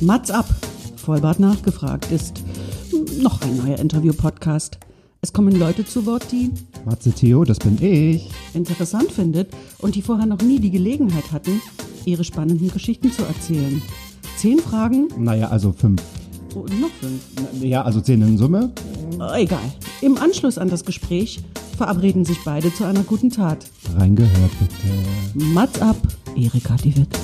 Mats ab. Vollbart nachgefragt ist noch ein neuer Interview-Podcast. Es kommen Leute zu Wort, die Matze Theo, das bin ich. interessant findet und die vorher noch nie die Gelegenheit hatten, ihre spannenden Geschichten zu erzählen. Zehn Fragen Naja, also fünf. und noch fünf. Ja, also zehn in Summe. Äh, Egal. Im Anschluss an das Gespräch verabreden sich beide zu einer guten Tat. Reingehört bitte. Mats ab, Erika die Witt.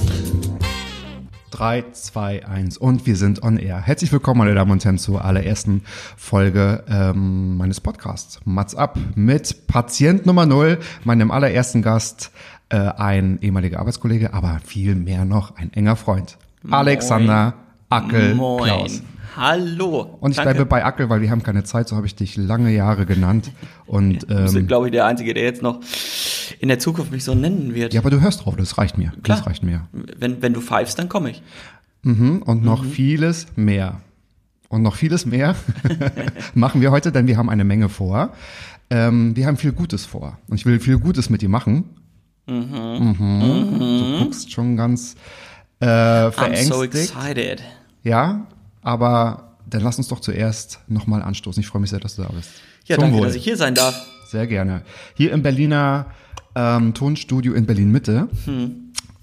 3, 2, 1 und wir sind on air. Herzlich willkommen, meine Damen und Herren, zur allerersten Folge ähm, meines Podcasts Mats ab mit Patient Nummer 0, meinem allerersten Gast, äh, ein ehemaliger Arbeitskollege, aber viel mehr noch ein enger Freund. Alexander Ackel Moin. Klaus. Hallo. Und ich Danke. bleibe bei Ackel, weil wir haben keine Zeit, so habe ich dich lange Jahre genannt. Und Du bist, ähm, glaube ich, der Einzige, der jetzt noch in der Zukunft mich so nennen wird. ja, aber du hörst drauf, das reicht mir. Klar. Das reicht mir. Wenn, wenn du pfeifst, dann komme ich. Mhm, und noch Mhm. vieles mehr. Und noch vieles mehr machen wir heute, denn wir haben eine Menge vor. Ähm, wir haben viel Gutes vor. Und ich will viel Gutes mit dir machen. Mhm. Du guckst schon ganz äh, I'm so verängstigt. excited. ja, aber dann lass uns doch zuerst nochmal anstoßen. Ich freue mich sehr, dass du da bist. Ja, Zum danke, Wohl. dass ich hier sein darf. Sehr gerne. Hier im Berliner ähm, Tonstudio in Berlin Mitte.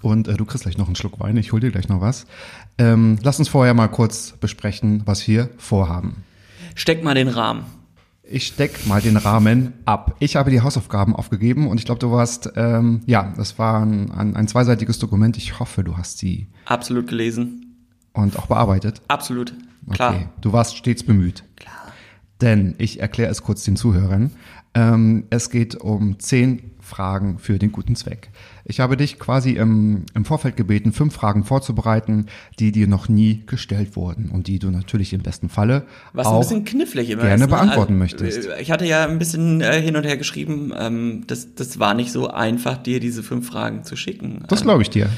Und äh, du kriegst gleich noch einen Schluck Wein. Ich hol dir gleich noch was. Ähm, lass uns vorher mal kurz besprechen, was wir vorhaben. Steck mal den Rahmen. Ich steck mal den Rahmen ab. Ich habe die Hausaufgaben aufgegeben und ich glaube, du warst, ähm, ja, das war ein, ein, ein zweiseitiges Dokument. Ich hoffe, du hast sie Absolut gelesen. Und auch bearbeitet. Absolut. Klar. Okay, du warst stets bemüht. Klar. Denn ich erkläre es kurz den Zuhörern. Ähm, es geht um zehn Fragen für den guten Zweck. Ich habe dich quasi im, im Vorfeld gebeten, fünf Fragen vorzubereiten, die dir noch nie gestellt wurden und die du natürlich im besten Falle Was ein auch bisschen knifflig immer gerne ist, ne? beantworten Also, möchtest. äh, Ich hatte ja ein bisschen äh, hin und her geschrieben, ähm, das, das war nicht so einfach, dir diese fünf Fragen zu schicken. Das Ähm, glaube ich dir.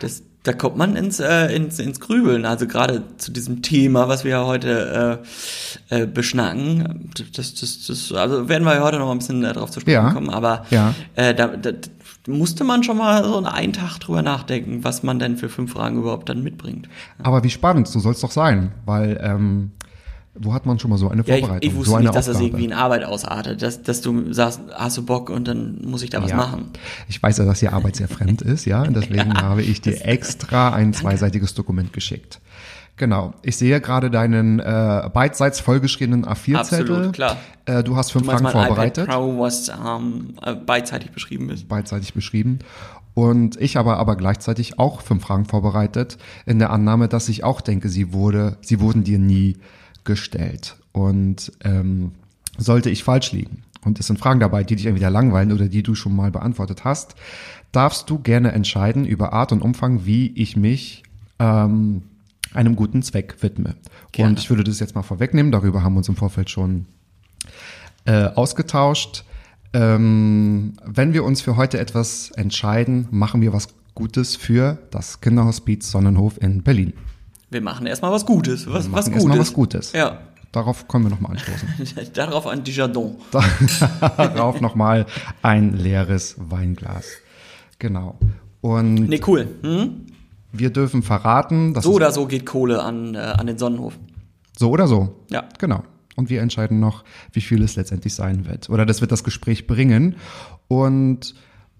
Das, da kommt man ins, äh, ins, ins Grübeln. Also gerade zu diesem Thema, was wir ja heute äh, äh, beschnacken. Das, das, das, also werden wir ja heute noch ein bisschen äh, drauf zu sprechen Ja. kommen. Aber Ja. äh, da, da musste man schon mal so einen Tag drüber nachdenken, was man denn für fünf Fragen überhaupt dann mitbringt. Aber wie spannend, so soll es doch sein, weil ähm, wo hat man schon mal so eine Ja, ich, Vorbereitung, ich wusste so eine nicht, dass das Aufgabe? irgendwie in Arbeit ausartet, dass, dass du sagst, hast du Bock und dann muss ich da was Ja. machen. Ich weiß ja, dass die Arbeit sehr fremd ist, ja. Und deswegen habe ich dir extra ein zweiseitiges Dokument geschickt. Genau. Ich sehe gerade deinen äh, beidseits vollgeschriebenen A4-Zettel. Absolut, klar. Äh, du hast fünf Du Fragen vorbereitet, iPad Pro, was ähm, äh, beidseitig beschrieben ist. beidseitig beschrieben. Und ich habe aber gleichzeitig auch fünf Fragen vorbereitet, in der Annahme, dass ich auch denke, sie wurde, sie wurden dir nie gestellt. Und ähm, sollte ich falsch liegen und es sind Fragen dabei, die dich entweder langweilen oder die du schon mal beantwortet hast, darfst du gerne entscheiden über Art und Umfang, wie ich mich ähm, einem guten Zweck widme. Gerne. Und ich würde das jetzt mal vorwegnehmen, darüber haben wir uns im Vorfeld schon äh, ausgetauscht. Ähm, wenn wir uns für heute etwas entscheiden, machen wir was Gutes für das Kinderhospiz Sonnenhof in Berlin. Wir machen erstmal was Gutes. Was, was machen Gutes. erstmal was Gutes. Ja. Darauf können wir nochmal anstoßen. Darauf ein Dijardon. Darauf nochmal ein leeres Weinglas. Genau. Und Nee, cool. Hm? wir dürfen verraten, dass So oder so geht Kohle an, äh, an den Sonnenhof. so oder so. Ja. Genau. Und wir entscheiden noch, wie viel es letztendlich sein wird. Oder das wird das Gespräch bringen. Und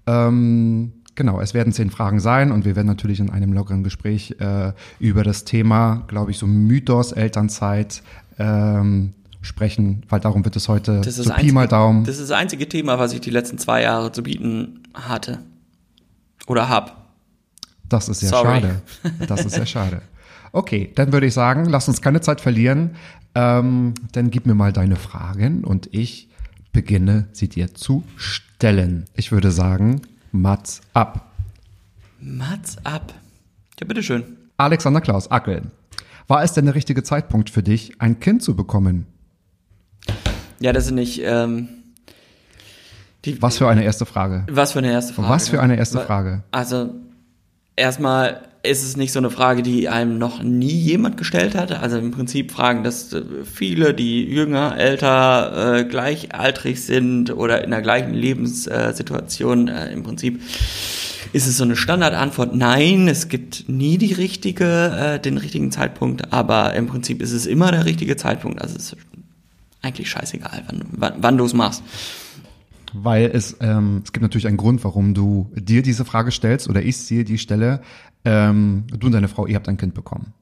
ähm, genau, es werden zehn Fragen sein und wir werden natürlich in einem lockeren Gespräch äh, über das Thema, glaube ich, so Mythos Elternzeit ähm, sprechen, weil darum wird es heute Das ist, so das Pi mal einzige, Daumen. das ist das einzige Thema, was ich die letzten zwei Jahre zu bieten hatte. Oder hab. Das ist sehr Sorry. schade. Das ist sehr schade. Okay, dann würde ich sagen, lass uns keine Zeit verlieren. Ähm, dann gib mir mal deine Fragen und ich beginne sie dir zu stellen. Ich würde sagen, Mats ab. Mats ab. Ja, bitteschön. Alexander Klaus Ackel. War es denn der richtige Zeitpunkt für dich, ein Kind zu bekommen? Ja, das sind nicht, ähm, die, Was für eine erste Frage. was für eine erste Frage. Was für eine erste Wa- Frage. Also, erstmal ist es nicht so eine Frage, die einem noch nie jemand gestellt hat. Also im Prinzip fragen das äh, viele, die jünger, älter, äh, gleichaltrig sind oder in der gleichen Lebenssituation äh, im Prinzip ist es so eine Standardantwort? Nein, es gibt nie die richtige, äh, den richtigen Zeitpunkt, aber im Prinzip ist es immer der richtige Zeitpunkt. Also es ist eigentlich scheißegal, wann, wann, wann du es machst. Weil es, ähm, es gibt natürlich einen Grund, warum du dir diese Frage stellst oder ich dir die stelle. Ähm, du und deine Frau, ihr habt ein Kind bekommen.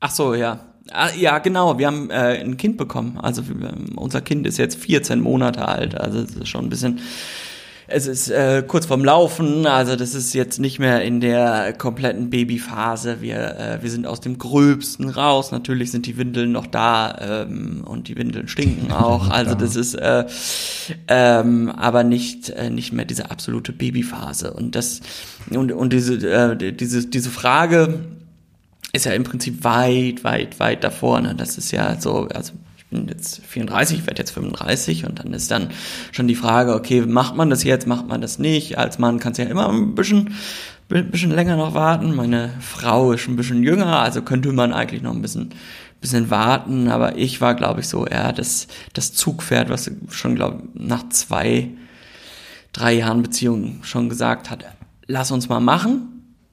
Ach so, ja. Ah, Ja, genau. Wir haben äh, ein Kind bekommen. Also unser Kind ist jetzt 14 Monate alt. Also es ist schon ein bisschen. Es ist äh, kurz vorm Laufen. Also das ist jetzt nicht mehr in der kompletten Babyphase. Wir äh, wir sind aus dem Gröbsten raus. Natürlich sind die Windeln noch da ähm, und die Windeln stinken auch. Also das ist äh, ähm, aber nicht äh, nicht mehr diese absolute Babyphase. Und das und und diese äh, diese diese Frage ist ja im Prinzip weit, weit, weit davor. Ne? Das ist ja so, also bin jetzt 34, ich werde jetzt 35 und dann ist dann schon die Frage, okay, macht man das jetzt, macht man das nicht? Als Mann kannst du ja immer ein bisschen, bisschen länger noch warten. Meine Frau ist ein bisschen jünger, also könnte man eigentlich noch ein bisschen, bisschen warten. Aber ich war, glaube ich, so eher das, das Zugpferd, was schon, glaube nach zwei, drei Jahren Beziehung schon gesagt hat, lass uns mal machen.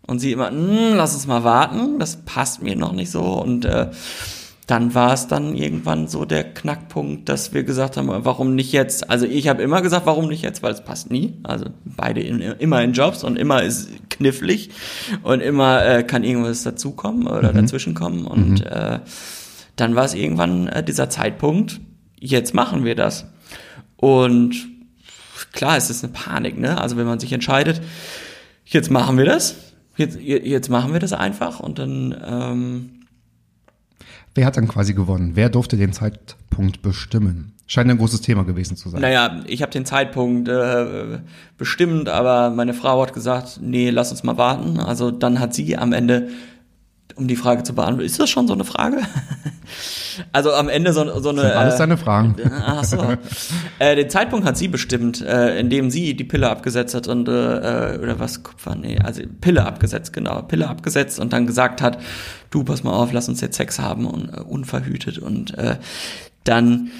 Und sie immer, "Mm, lass uns mal warten, das passt mir noch nicht so. Und äh, dann war es dann irgendwann so der Knackpunkt, dass wir gesagt haben, warum nicht jetzt? Also ich habe immer gesagt, warum nicht jetzt, weil es passt nie. Also beide in, immer in Jobs und immer ist knifflig und immer äh, kann irgendwas dazukommen oder dazwischenkommen. Und äh, dann war es irgendwann äh, dieser Zeitpunkt, jetzt machen wir das. Und klar, es ist eine Panik, ne? Also wenn man sich entscheidet, jetzt machen wir das, jetzt, jetzt machen wir das einfach und dann ähm, Wer hat dann quasi gewonnen? Wer durfte den Zeitpunkt bestimmen? Scheint ein großes Thema gewesen zu sein. Naja, ich habe den Zeitpunkt äh, bestimmt, aber meine Frau hat gesagt, nee, lass uns mal warten. Also dann hat sie am Ende, um die Frage zu beantworten, ist das schon so eine Frage? also am Ende so, so eine... Sind alles äh, deine Fragen. Ach so. äh, den Zeitpunkt hat sie bestimmt, äh, indem sie die Pille abgesetzt hat und äh, oder was Kupfer, nee, also Pille abgesetzt, genau, Pille abgesetzt und dann gesagt hat, du pass mal auf, lass uns jetzt Sex haben und äh, unverhütet und äh, dann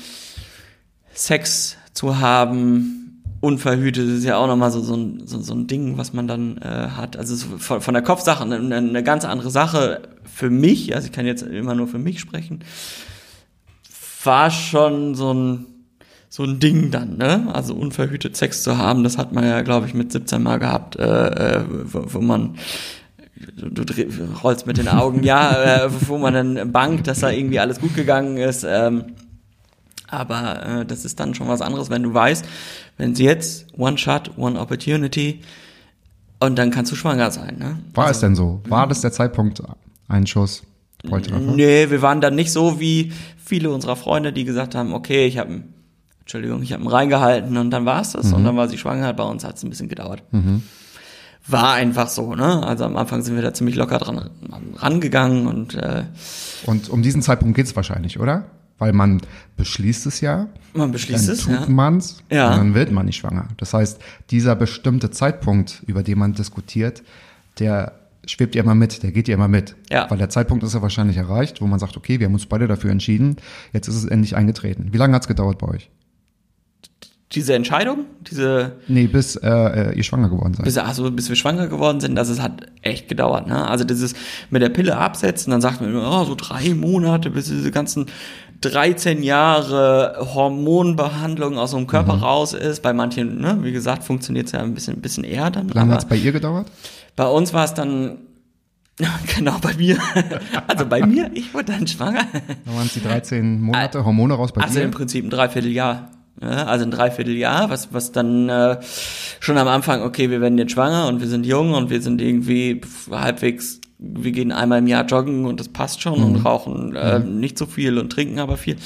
Sex zu haben, unverhütet, ist ja auch nochmal so, so, ein, so, so ein Ding, was man dann äh, hat. Also so von, von der Kopfsache eine, eine ganz andere Sache für mich, also ich kann jetzt immer nur für mich sprechen, war schon so ein so ein Ding dann, ne? Also unverhütet Sex zu haben, das hat man ja, glaube ich, mit 17 Mal gehabt, äh, äh, wo, wo man du, du rollst mit den Augen, ja, äh, wo man dann bangt, dass da irgendwie alles gut gegangen ist. Ähm, aber äh, das ist dann schon was anderes, wenn du weißt, wenn sie jetzt One Shot, One Opportunity und dann kannst du schwanger sein. Ne? War es denn so? War das der Zeitpunkt, ein Schuss, Volltreffer? Nee, wir waren dann nicht so wie viele unserer Freunde, die gesagt haben, okay, ich habe Entschuldigung, ich habe ihn reingehalten und dann war es das und dann war sie schwanger. Bei uns hat es ein bisschen gedauert. War einfach so, ne? Also am Anfang sind wir da ziemlich locker dran rangegangen und äh, Und um diesen Zeitpunkt geht es wahrscheinlich, oder? Weil man beschließt es ja, man beschließt dann es. tut Ja. man's Ja. und dann wird man nicht schwanger. Das heißt, dieser bestimmte Zeitpunkt, über den man diskutiert, der schwebt ja immer mit, der geht ja immer mit. Ja. Weil der Zeitpunkt ist ja wahrscheinlich erreicht, wo man sagt, okay, wir haben uns beide dafür entschieden, jetzt ist es endlich eingetreten. Wie lange hat's gedauert bei euch? Diese Entscheidung, diese Nee, bis äh, äh, ihr schwanger geworden seid. bis, also bis wir schwanger geworden sind, das ist, hat echt gedauert. Ne? Also dieses mit der Pille absetzen, dann sagt man immer, oh, so drei Monate, bis diese ganzen 13 Jahre Hormonbehandlung aus so einem Körper raus ist. Bei manchen, ne, wie gesagt, funktioniert es ja ein bisschen, ein bisschen eher dann. Wie lange aber hat's bei ihr gedauert? bei uns war es dann, genau bei mir, also bei mir, ich wurde dann schwanger. Da waren es die 13 Monate, Hormone raus bei Also dir? im Prinzip ein Dreivierteljahr. Ja, also ein Dreivierteljahr, was, was dann äh, schon am Anfang, okay, wir werden jetzt schwanger und wir sind jung und wir sind irgendwie halbwegs, wir gehen einmal im Jahr joggen und das passt schon und rauchen äh, nicht so viel und trinken aber viel.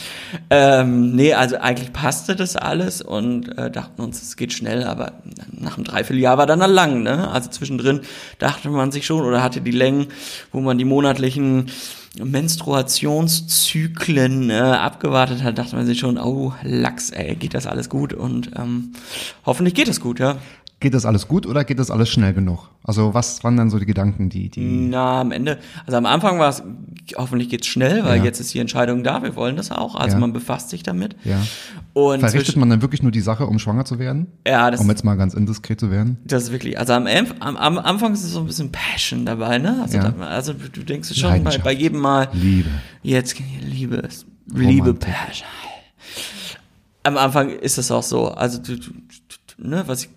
Ähm, nee, also eigentlich passte das alles und äh, dachten uns, es geht schnell, aber nach einem Dreivierteljahr war dann lang, ne? Also zwischendrin dachte man sich schon oder hatte die Längen, wo man die monatlichen Menstruationszyklen äh, abgewartet hat, dachte man sich schon, oh, Lachs, ey, geht das alles gut und ähm, hoffentlich geht es gut, ja. Geht das alles gut oder geht das alles schnell genug? Also was waren dann so die Gedanken, die, die Na, am Ende, also am Anfang war es, hoffentlich geht's schnell, weil Ja. jetzt ist die Entscheidung da, wir wollen das auch. Also Ja. man befasst sich damit. ja. Und Verrichtet man dann wirklich nur die Sache, um schwanger zu werden? ja, das, Um jetzt mal ganz indiskret zu werden? das ist wirklich, also am, am, am Anfang ist es so ein bisschen Passion dabei, ne? Also, Ja. da, also du denkst schon bei, bei jedem Mal, Liebe. jetzt Liebe ist, Liebe, Romantik. Passion. Am Anfang ist es auch so, also du, du, du ne, was ich,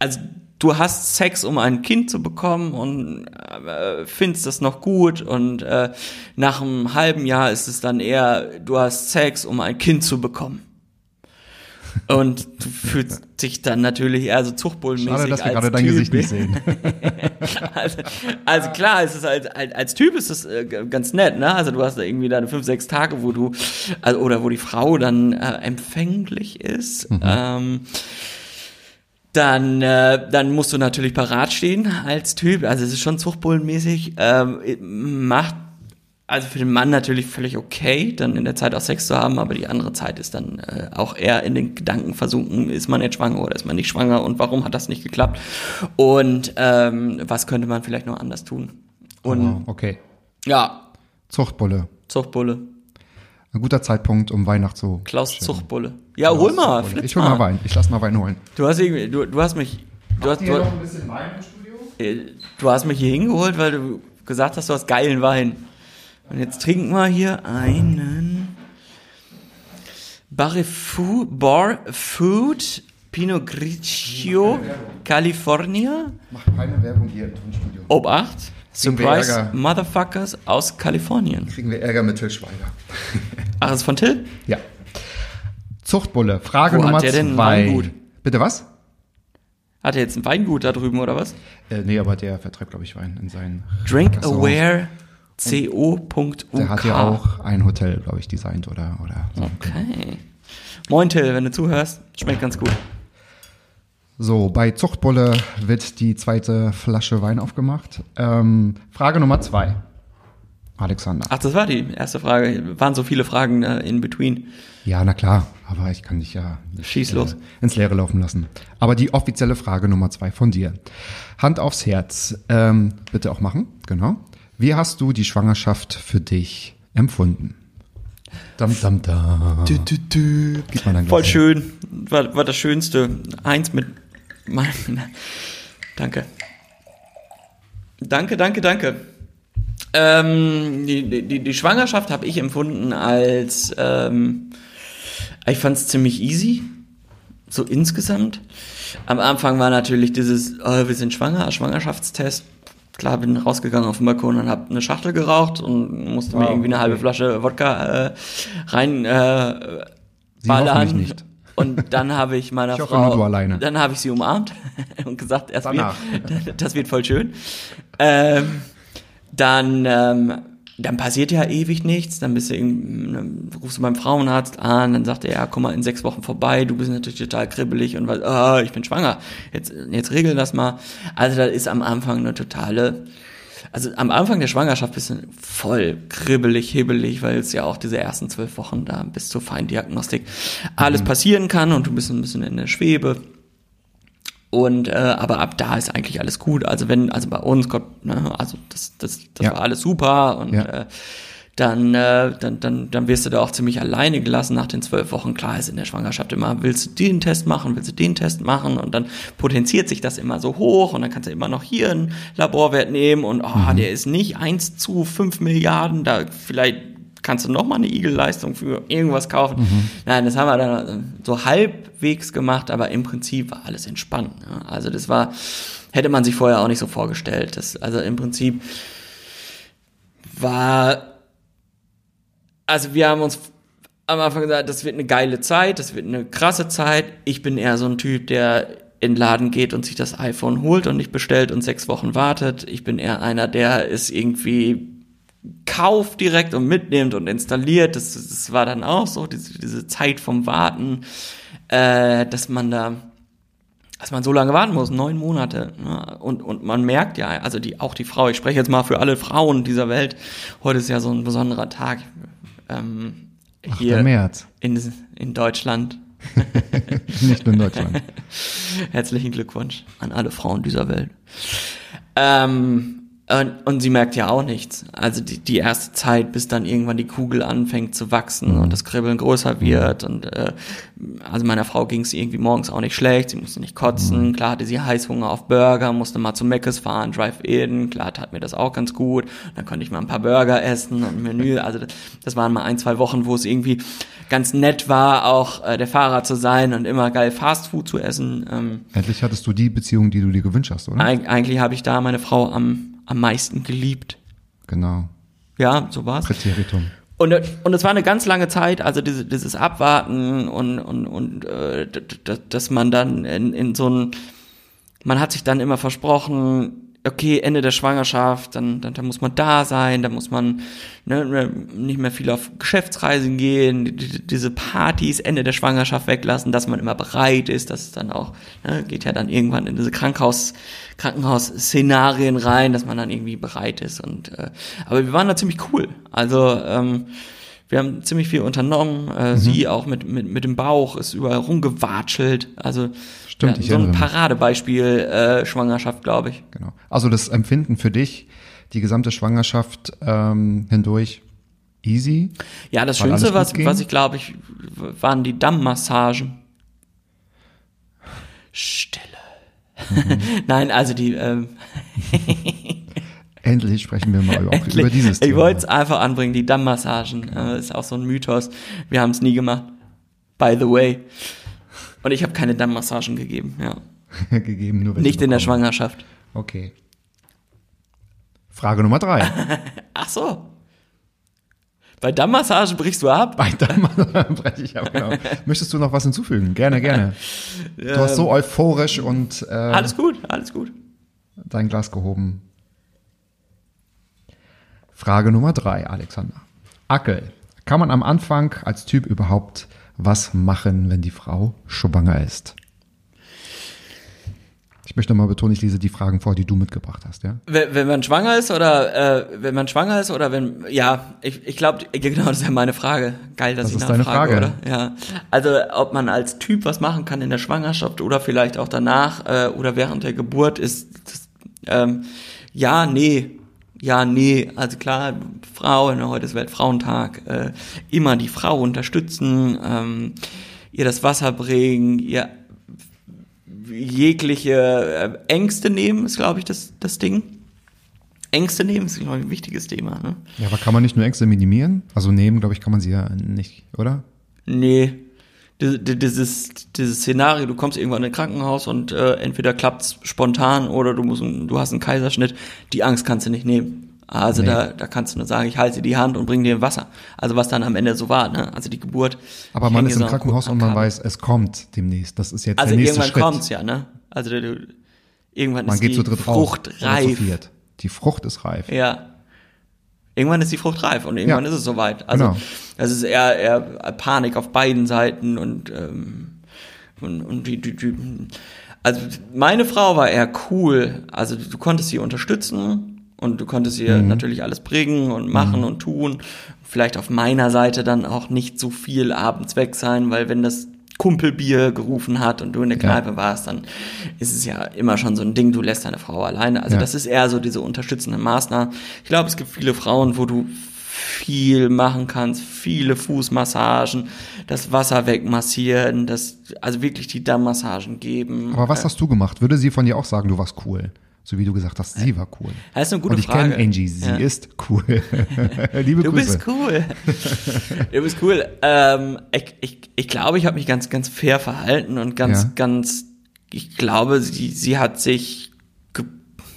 also du hast Sex, um ein Kind zu bekommen und äh, findest das noch gut und äh, nach einem halben Jahr ist es dann eher, du hast Sex, um ein Kind zu bekommen. Und du fühlst dich dann natürlich eher so zuchtbullenmäßig Schade, dass wir als gerade dein typ. Gesicht nicht sehen. also, also klar, es ist halt, als, als Typ ist das äh, ganz nett, ne? Also du hast da irgendwie deine fünf, sechs Tage, wo du, also, oder wo die Frau dann äh, empfänglich ist. Ähm, dann, äh, dann musst du natürlich parat stehen als Typ. Also es ist schon zuchtbullenmäßig. Ähm, macht also für den Mann natürlich völlig okay, dann in der Zeit auch Sex zu haben, aber die andere Zeit ist dann äh, auch eher in den Gedanken versunken, ist man jetzt schwanger oder ist man nicht schwanger und warum hat das nicht geklappt und ähm, was könnte man vielleicht noch anders tun. Und Oh, okay. ja, Zuchtbulle. Zuchtbulle, Ein guter Zeitpunkt, um Wein zu. Klaus Zuchtbulle. Ja, hol mal, Zuchtbulle. Ich hol mal Wein. Ich lass mal Wein holen. Du hast irgendwie, du, du hast mich, du hast, du, ein bisschen Wein im Studio? äh, du hast mich hier hingeholt, weil du gesagt hast, du hast geilen Wein. Und jetzt trinken wir hier einen Barrefu, Bar Food Pinot Grigio California. Mach keine Werbung hier im Tonstudio. Obacht. Surprise. Motherfuckers aus Kalifornien. Kriegen wir Ärger mit Till Schweiger. Ach, ist von Till? Ja. Zuchtbulle. Frage Wo hat Nummer der denn zwei. Weingut? Bitte was? Hat er jetzt ein Weingut da drüben oder was? Äh, nee, aber der vertreibt, glaube ich, Wein in seinen. Drinkaware co.uk. Der hat ja auch ein Hotel, glaube ich, designt oder, oder so. Okay. Moin Till, wenn du zuhörst, schmeckt ganz gut. So, bei Zuchtbulle wird die zweite Flasche Wein aufgemacht. Ähm, Frage Nummer zwei. Alexander. Ach, das war die erste Frage. Waren so viele Fragen äh, in between. Ja, na klar, aber ich kann dich ja nicht, Schieß los. Äh, ins Leere laufen lassen. Aber die offizielle Frage Nummer zwei von dir. Hand aufs Herz. Ähm, bitte auch machen, genau. Wie hast du die Schwangerschaft für dich empfunden? Dam, dam, dam. Gib mal dein Voll schön. War, war das Schönste. Eins mit meinem. Danke. Danke, danke, danke. Ähm, die, die, die Schwangerschaft habe ich empfunden als, ähm, ich fand es ziemlich easy, so insgesamt. Am Anfang war natürlich dieses, oh, wir sind schwanger, Schwangerschaftstest. Klar, bin rausgegangen auf den Balkon und habe eine Schachtel geraucht und musste mir Wow, irgendwie eine halbe. Flasche Wodka äh, rein äh, Sie ballern. hoffentlich nicht. Und dann habe ich meiner Ich hoffe Frau, du alleine. dann habe ich sie umarmt und gesagt, erst Danach. das wird voll schön. Ähm, dann, ähm, dann passiert ja ewig nichts. Dann bist du, dann rufst du beim Frauenarzt an, dann sagt er, ja, komm mal in sechs Wochen vorbei. Du bist natürlich total kribbelig und was, ah, ich bin schwanger. Jetzt, jetzt regel das mal. Also da ist am Anfang eine totale, also am Anfang der Schwangerschaft bist du voll kribbelig, hibbelig, weil es ja auch diese ersten zwölf Wochen da bis zur Feindiagnostik alles passieren kann und du bist ein bisschen in der Schwebe. Und äh, aber ab da ist eigentlich alles gut. Also wenn, also bei uns, Gott, ne, also das, das, das Ja. war alles super und Ja. äh, dann, äh, dann, dann, dann wirst du da auch ziemlich alleine gelassen nach den zwölf Wochen. Klar ist in der Schwangerschaft immer, willst du den Test machen, willst du den Test machen und dann potenziert sich das immer so hoch und dann kannst du immer noch hier einen Laborwert nehmen und oh, der ist nicht eins zu fünf Milliarden, da vielleicht kannst du noch mal eine Igelleistung für irgendwas kaufen. Nein, das haben wir dann so halbwegs gemacht, aber im Prinzip war alles entspannt. Ja. Also das war, hätte man sich vorher auch nicht so vorgestellt. Das, also im Prinzip war, also wir haben uns am Anfang gesagt, das wird eine geile Zeit, das wird eine krasse Zeit. Ich bin eher so ein Typ, der in den Laden geht und sich das iPhone holt und nicht bestellt und sechs Wochen wartet. Ich bin eher einer, der es irgendwie kauft direkt und mitnimmt und installiert. Das, das war dann auch so, diese, diese Zeit vom Warten, äh, dass man da dass man so lange warten muss, neun Monate. Ne? Und, und man merkt ja, also die, auch die Frau, ich spreche jetzt mal für alle Frauen dieser Welt, heute ist ja so ein besonderer Tag ähm, 8. hier März. in, in Deutschland. Nicht nur in Deutschland. Herzlichen Glückwunsch an alle Frauen dieser Welt. Ähm, und, und sie merkt ja auch nichts. Also die, die erste Zeit, bis dann irgendwann die Kugel anfängt zu wachsen und das Kribbeln größer wird. Und äh, also meiner Frau ging es irgendwie morgens auch nicht schlecht, sie musste nicht kotzen. Klar hatte sie Heißhunger auf Burger, musste mal zu Meckes fahren, Drive-In. Klar tat mir das auch ganz gut. Dann konnte ich mal ein paar Burger essen und ein Menü. Also das, das waren mal ein, zwei Wochen, wo es irgendwie ganz nett war, auch äh, der Fahrer zu sein und immer geil Fastfood zu essen. Ähm, Endlich hattest du die Beziehung, die du dir gewünscht hast, oder? Eig eigentlich habe ich da meine Frau am, am meisten geliebt. Genau. Ja, so war's. Präteritum. Und, und es war eine ganz lange Zeit, also diese, dieses Abwarten und, und, und äh, dass man dann in, in so ein, man hat sich dann immer versprochen, okay, Ende der Schwangerschaft, dann, dann, dann muss man da sein, dann muss man ne, nicht mehr viel auf Geschäftsreisen gehen, die, die, diese Partys Ende der Schwangerschaft weglassen, dass man immer bereit ist, dass es dann auch, ne, geht ja dann irgendwann in diese Krankenhaus, Krankenhausszenarien rein, dass man dann irgendwie bereit ist. Und äh, aber wir waren da ziemlich cool. Also ähm, wir haben ziemlich viel unternommen. Äh, Sie auch mit, mit, mit dem Bauch ist überall rumgewatschelt. Also Stimmt, ja, so ein. Paradebeispiel äh, Schwangerschaft, glaube ich. Genau. Also das Empfinden für dich, die gesamte Schwangerschaft ähm, hindurch easy. Ja, das Schönste, was, ging? was ich glaube ich, waren die Dammmassagen. Stille. Nein, also die, ähm, Endlich sprechen wir mal auch über dieses ich Thema. wollte es einfach anbringen, die Dammmassagen. Äh, ist auch so ein Mythos. Wir haben es nie gemacht. By the way. Und ich habe keine Dammmassagen gegeben, ja. gegeben, nur welche Nicht in der. Schwangerschaft. Okay. Frage Nummer drei. Ach so. Bei Dammmassagen brichst du ab? Weiter breche ich ab, genau. Möchtest du noch was hinzufügen? Gerne, gerne. Du hast so euphorisch und äh, Alles gut, alles gut. dein Glas gehoben. Frage Nummer drei, Alexander. Ackel. Kann man am Anfang als Typ überhaupt was machen, wenn die Frau schwanger ist? Ich möchte mal betonen, ich lese die Fragen vor, die du mitgebracht hast, ja? Wenn, wenn man schwanger ist oder äh, wenn man schwanger ist oder wenn ja, ich, ich glaube genau, das ist ja meine Frage. Geil, dass Das ich ist deine nachfrage, Frage. oder? Ja. Also ob man als Typ was machen kann in der Schwangerschaft oder vielleicht auch danach äh, oder während der Geburt ist das, ähm, ja, nee. Ja, nee, also klar, Frau, ne, heute ist Weltfrauentag, äh, immer die Frau unterstützen, ähm, ihr das Wasser bringen, ihr jegliche äh, Ängste nehmen, ist, glaube ich, das, das Ding. Ängste nehmen ist, glaube ich, ein wichtiges Thema. Ne? Ja, aber kann man nicht nur Ängste minimieren? Also nehmen, glaube ich, kann man sie ja nicht, oder? Nee. Di- di- Dieses, dieses Szenario, du kommst irgendwann in ein Krankenhaus und äh, entweder klappt's spontan oder du, musst, du hast einen Kaiserschnitt. Die Angst kannst du nicht nehmen. Also Nee. da, da kannst du nur sagen, ich halte dir die Hand und bring dir Wasser. Also was dann am Ende so war, ne? Also die Geburt. Aber man ist im Krankenhaus und man weiß, es kommt demnächst. Das ist jetzt Also der nächste irgendwann Schritt. kommt's ja, ne? Also du, irgendwann Man ist geht die zu dritt Frucht raus. Oder zu reif. viert. Die Frucht ist reif. Ja. Irgendwann ist die Frucht reif und irgendwann Ja. ist es soweit. Also Genau. das ist eher, eher Panik auf beiden Seiten und, ähm, und, und die, die, die, also meine Frau war eher cool. Also du konntest sie unterstützen und du konntest ihr Mhm. natürlich alles bringen und machen und tun. Vielleicht auf meiner Seite dann auch nicht so viel abends weg sein, weil wenn das Kumpelbier gerufen hat und du in der Ja. Kneipe warst, dann ist es ja immer schon so ein Ding, du lässt deine Frau alleine. Also Ja. das ist eher so diese unterstützenden Maßnahmen. Ich glaube, es gibt viele Frauen, wo du viel machen kannst, viele Fußmassagen, das Wasser wegmassieren, das, also wirklich die Dammmassagen geben. Aber was hast du gemacht? Würde sie von dir auch sagen, du warst cool? So wie du gesagt hast, sie war cool. Das ist eine gute und ich Frage. kenne Angie, sie Ja. ist cool. Liebe Du Grüße. bist cool. du bist cool. Ähm, ich ich, ich glaube, ich habe mich ganz, ganz fair verhalten und ganz, Ja. ganz, ich glaube, sie, sie hat sich,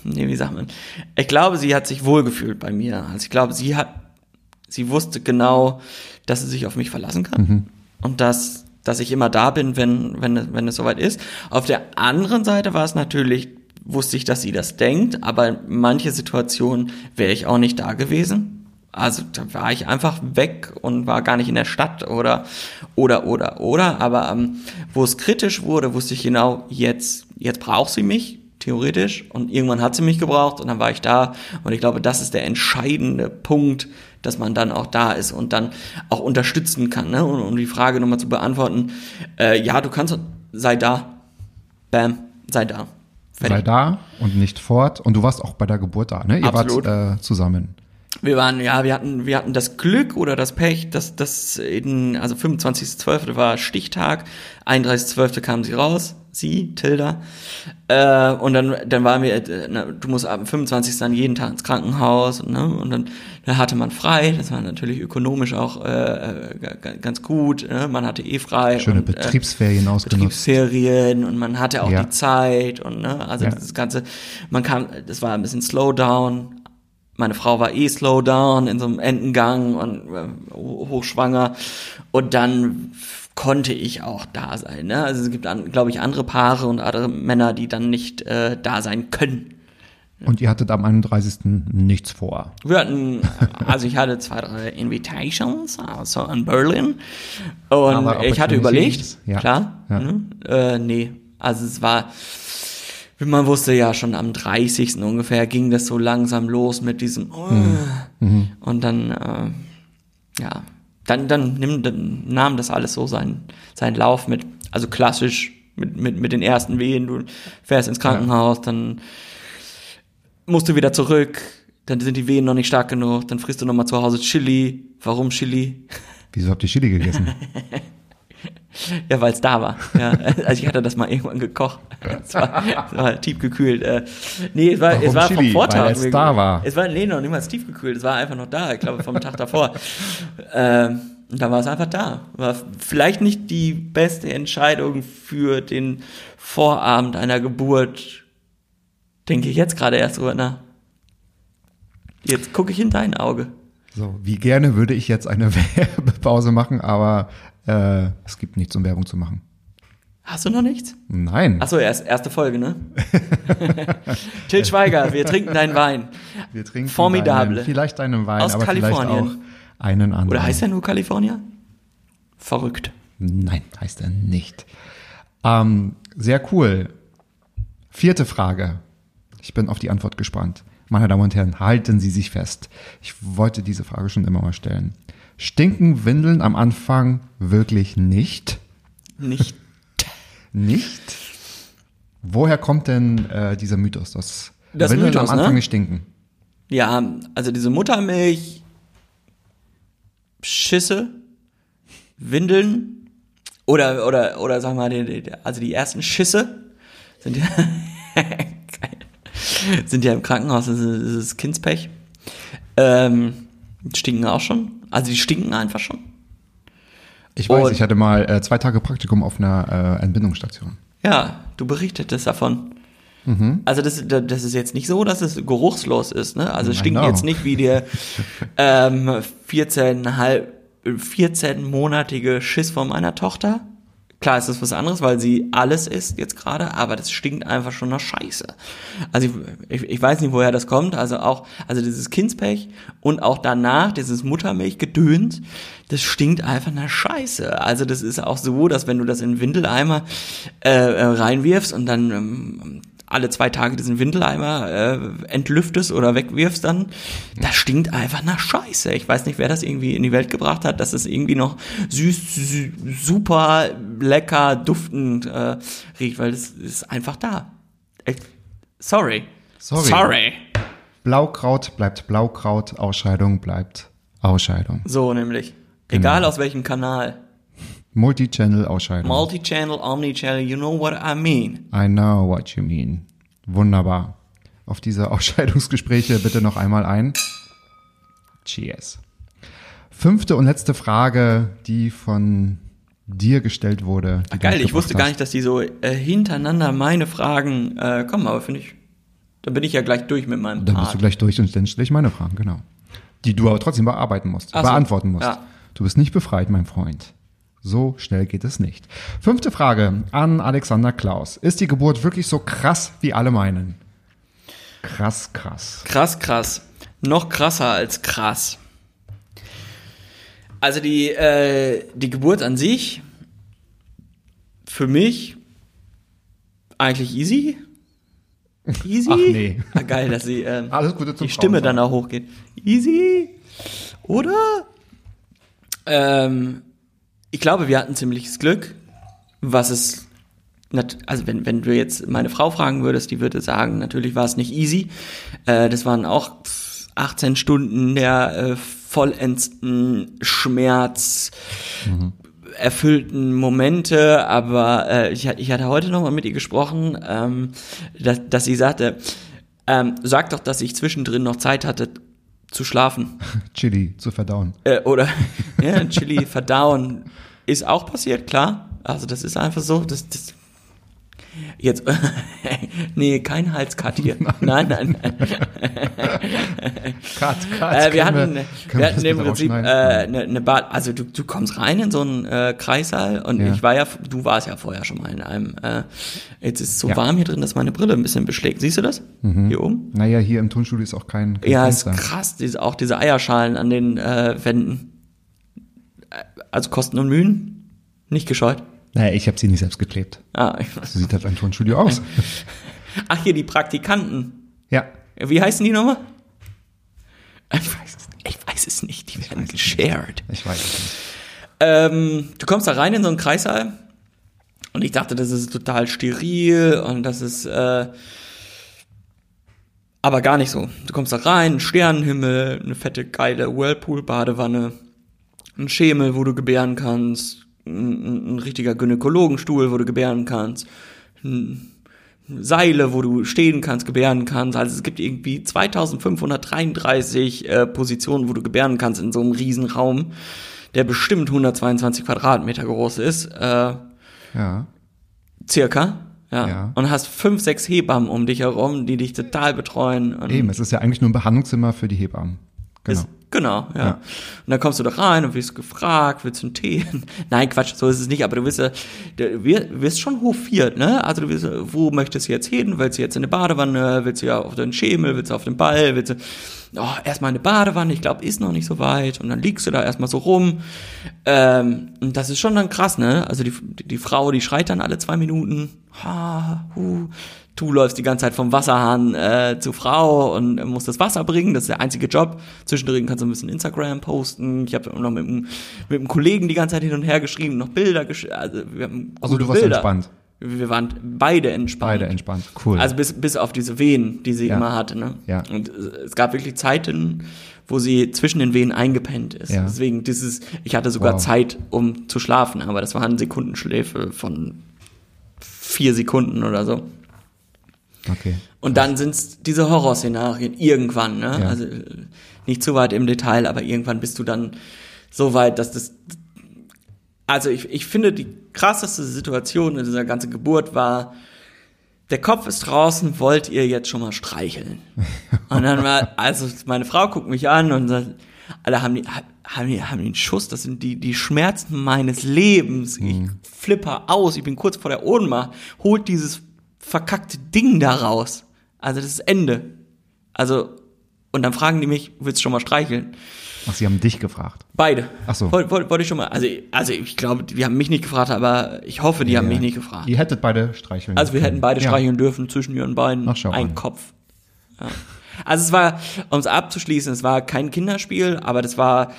nee, wie sagt man? Ich glaube, sie hat sich wohlgefühlt bei mir. Also ich glaube, sie hat, sie wusste genau, dass sie sich auf mich verlassen kann. Mhm. Und dass, dass ich immer da bin, wenn, wenn, wenn es soweit ist. Auf der anderen Seite war es natürlich, wusste ich, dass sie das denkt, aber in manche Situationen wäre ich auch nicht da gewesen. Also da war ich einfach weg und war gar nicht in der Stadt oder oder oder oder. Aber ähm, wo es kritisch wurde, wusste ich genau, jetzt jetzt braucht sie mich. theoretisch. Und irgendwann hat sie mich gebraucht und dann war ich da. Und ich glaube, das ist der entscheidende Punkt, dass man dann auch da ist und dann auch unterstützen kann. Ne? Und um die Frage nochmal zu beantworten, äh, ja, du kannst, sei da. Bam, sei da. Sei da und nicht fort. Und du warst auch bei der Geburt da, ne? Ihr Absolut. wart äh, zusammen. Wir waren, ja, wir hatten, wir hatten das Glück oder das Pech, dass das in, also 25.12. war Stichtag, 31.12. kam sie raus, sie, Tilda. Äh, und dann, dann waren wir, äh, na, du musst ab dem 25. dann jeden Tag ins Krankenhaus, ne? Und dann, dann hatte man frei, das war natürlich ökonomisch auch äh, äh, ganz gut, ne? man hatte eh frei. Schöne und, äh, Betriebsferien ausgenutzt. Betriebsferien und man hatte auch Ja. die Zeit und ne, also Ja. das ganze, man kam, das war ein bisschen Slowdown. Meine Frau war eh Slowdown in so einem Entengang und äh, ho- hochschwanger und dann konnte ich auch da sein. Ne? Also es gibt, glaube ich, andere Paare und andere Männer, die dann nicht äh, da sein können. Und ihr hattet am 31. nichts vor. Wir hatten, also ich hatte zwei, drei Invitations, also in Berlin. Und ich hatte überlegt, ja. klar, Ja. ne? äh, nee, also es war, man wusste ja schon am 30. ungefähr ging das so langsam los mit diesem, oh. Mhm. und dann, äh, ja, dann, dann, nimm, dann nahm das alles so seinen, seinen Lauf mit, also klassisch mit, mit, mit den ersten Wehen, du fährst ins Krankenhaus, dann musst du wieder zurück, dann sind die Wehen noch nicht stark genug, dann frisst du noch mal zu Hause Chili. Warum Chili? Wieso habt ihr Chili gegessen? Ja, weil es da war. Ja, also ich hatte das mal irgendwann gekocht. Es war, es war tiefgekühlt. Äh, nee, es war, Warum es war vom Chili? Vortag. Weil es da war. Es war, nee, noch niemals tiefgekühlt. Es war einfach noch da. Ich glaube, vom Tag davor. Ähm, und da war es einfach da. War vielleicht nicht die beste Entscheidung für den Vorabend einer Geburt. Denke ich jetzt gerade erst drüber nach. Jetzt gucke ich in dein Auge. So, wie gerne würde ich jetzt eine Werbepause machen, aber äh, es gibt nichts, um Werbung zu machen. Hast du noch nichts? Nein. Achso, erst, erste Folge, ne? Till Schweiger, wir trinken deinen Wein. wir trinken Formidable. Einen, vielleicht einen Wein, Aus aber Kalifornien. vielleicht auch einen anderen. Oder heißt er nur California? Verrückt. Nein, heißt er nicht. Ähm, sehr cool. Vierte Frage. Ich bin auf die Antwort gespannt. Meine Damen und Herren, halten Sie sich fest. Ich wollte diese Frage schon immer mal stellen. Stinken Windeln am Anfang wirklich nicht? Nicht. Nicht? Woher kommt denn äh, dieser Mythos, dass Das Windeln Mythos, am Anfang ne? nicht stinken? Ja, also diese Muttermilch, Schisse, Windeln oder oder oder sag mal, die, die, also die ersten Schisse sind ja. sind ja im Krankenhaus, das ist, das ist Kindspech. Ähm, stinken auch schon. Also die stinken einfach schon. Ich weiß, Und- ich hatte mal äh, zwei Tage Praktikum auf einer äh, Entbindungsstation. Ja, du berichtetest davon. Also das, das ist jetzt nicht so, dass es geruchslos ist, ne? Also es stinkt know. jetzt nicht wie der ähm, 14, halb, 14-monatige Schiss von meiner Tochter. Klar ist das was anderes, weil sie alles isst jetzt gerade, aber das stinkt einfach schon nach Scheiße. Also ich, ich, ich weiß nicht, woher das kommt. Also auch, also dieses Kindspech und auch danach dieses Muttermilchgedöns, das stinkt einfach nach Scheiße. Also das ist auch so, dass wenn du das in Windeleimer äh, äh, reinwirfst und dann ähm, alle zwei Tage diesen Windeleimer äh, entlüftest oder wegwirfst dann, das stinkt einfach nach Scheiße. Ich weiß nicht, wer das irgendwie in die Welt gebracht hat, dass es irgendwie noch süß, sü- super lecker, duftend äh, riecht, weil das ist einfach da. Echt, sorry. Sorry. Sorry. Blaukraut bleibt Blaukraut, Ausscheidung bleibt Ausscheidung. So nämlich. Genau. Egal aus welchem Kanal. Multi-Channel-Ausscheidung. Multi-Channel, Omni-Channel, you know what I mean. I know what you mean. Wunderbar. Auf diese Ausscheidungsgespräche bitte noch einmal ein. Cheers. Fünfte und letzte Frage, die von dir gestellt wurde. du Geil, ich wusste gar hast. nicht, dass die so äh, hintereinander meine Fragen äh, kommen, aber finde ich, da bin ich ja gleich durch mit meinem Dann Part. bist du gleich durch und dann stelle ich meine Fragen, genau. Die du aber trotzdem bearbeiten musst, Ach so, beantworten musst. ja. Du bist nicht befreit, mein Freund. So schnell geht es nicht. Fünfte Frage an Alexander Klaus. Ist die Geburt wirklich so krass, wie alle meinen? Krass, krass. Krass, krass. Noch krasser als krass. Also die, äh, die Geburt an sich, für mich eigentlich easy. Easy? Ach, nee. Ah, geil, dass sie ähm, Alles Gute zum die Stimme dann auch hochgeht. Easy? Oder? Ähm, ich glaube, wir hatten ziemliches Glück, was es also wenn, wenn du jetzt meine Frau fragen würdest, die würde sagen, natürlich war es nicht easy. Äh, das waren auch pff, 18 Stunden der äh, vollendsten Schmerz erfüllten Momente, aber äh, ich, ich hatte heute noch mal mit ihr gesprochen, ähm, dass, dass sie sagte, ähm, sag doch, dass ich zwischendrin noch Zeit hatte zu schlafen. Chili zu verdauen. Äh, oder ja, Chili verdauen ist auch passiert, klar. Also das ist einfach so, das, das jetzt nee, kein Halscut hier. Nein, nein, nein. Cut, cut. Äh, wir hatten, wir das hatten im Prinzip äh, rausschneiden? eine, eine Bad, also du, du kommst rein in so einen äh, Kreissaal und Ja. ich war ja, du warst ja vorher schon mal in einem, äh, jetzt ist es so Ja. Mhm. warm hier drin, dass meine Brille ein bisschen beschlägt. Siehst du das? Hier oben? Naja, hier im Tonstudio ist auch kein, kein Ja, ist Fenster. krass, diese, auch diese Eierschalen an den äh, Wänden. Also Kosten und Mühen, nicht gescheut. Naja, ich habe sie nicht selbst geklebt. Ah, ich, So sieht halt ein Tonstudio aus. ach, hier die Praktikanten. ja. Wie heißen die nochmal? Ich weiß es, ich weiß es nicht, die werden geshared. Ich weiß es nicht. Ähm, du kommst da rein in so einen Kreissaal und ich dachte, das ist total steril und das ist äh, aber gar nicht so. Du kommst da rein, ein Sternenhimmel, eine fette geile Whirlpool-Badewanne, ein Schemel, wo du gebären kannst, ein, ein richtiger Gynäkologenstuhl, wo du gebären kannst, Seile, wo du stehen kannst, gebären kannst. Also es gibt irgendwie 2533 äh, Positionen, wo du gebären kannst in so einem riesen Raum, der bestimmt 122 Quadratmeter groß ist, äh, Ja. circa. Ja. Ja. Und hast fünf, sechs Hebammen um dich herum, die dich total betreuen. Eben, es ist ja eigentlich nur ein Behandlungszimmer für die Hebammen. Genau. Ist, genau, ja. Ja. Und dann kommst du da rein und wirst gefragt, willst du einen Tee? Nein, Quatsch, so ist es nicht, aber du wirst, ja- du wir- wirst schon hofiert, ne? Also du wirst, wo möchtest du jetzt hin? Willst du jetzt in eine Badewanne? Willst du ja auf den Schemel? Willst du auf den Ball? Willst du, oh, erstmal eine Badewanne, ich glaube, ist noch nicht so weit. Und dann liegst du da erstmal so rum. Ähm, und das ist schon dann krass, ne? Also die, die, die Frau, die schreit dann alle zwei Minuten. Ha, hu. Du läufst die ganze Zeit vom Wasserhahn äh, zur Frau und musst das Wasser bringen. Das ist der einzige Job. Zwischendrin kannst du ein bisschen Instagram posten. Ich habe noch mit, einem- mit einem Kollegen die ganze Zeit hin und her geschrieben, noch Bilder geschrieben. Also, wir haben Also du warst Bilder. entspannt. Wir waren beide entspannt. Beide entspannt. Cool. Also bis, bis auf diese Wehen, die sie Ja. immer hatte. Ne? Ja. Und es gab wirklich Zeiten, wo sie zwischen den Wehen eingepennt ist. Ja. Deswegen dieses, ich hatte sogar Wow. Zeit, um zu schlafen, aber das waren Sekundenschläfe von vier Sekunden oder so. Okay. Und dann sind's diese Horrorszenarien irgendwann, ne? Ja. Also äh, nicht zu weit im Detail, aber irgendwann bist du dann so weit, dass das also ich, ich finde die krasseste Situation in dieser ganzen Geburt war der Kopf ist draußen, wollt ihr jetzt schon mal streicheln? Und dann war, also meine Frau guckt mich an und sagt, alle haben die, haben die, haben die einen Schuss, das sind die, die Schmerzen meines Lebens. Ich flipper aus, ich bin kurz vor der Ohnmacht, holt dieses verkackte Ding da raus. Also das ist Ende. Also, und dann fragen die mich, willst du schon mal streicheln? Ach, sie haben dich gefragt. Beide. Ach so. Wollte wollt, wollt ich schon mal, also, also ich glaube, die haben mich nicht gefragt, aber ich hoffe, die haben mich nicht gefragt. Ihr hättet beide streicheln Also wir können. hätten beide Ja. streicheln dürfen zwischen ihren Beinen, Ach, schau ein an. Kopf. Ja. Also es war, um es abzuschließen, es war kein Kinderspiel, aber das war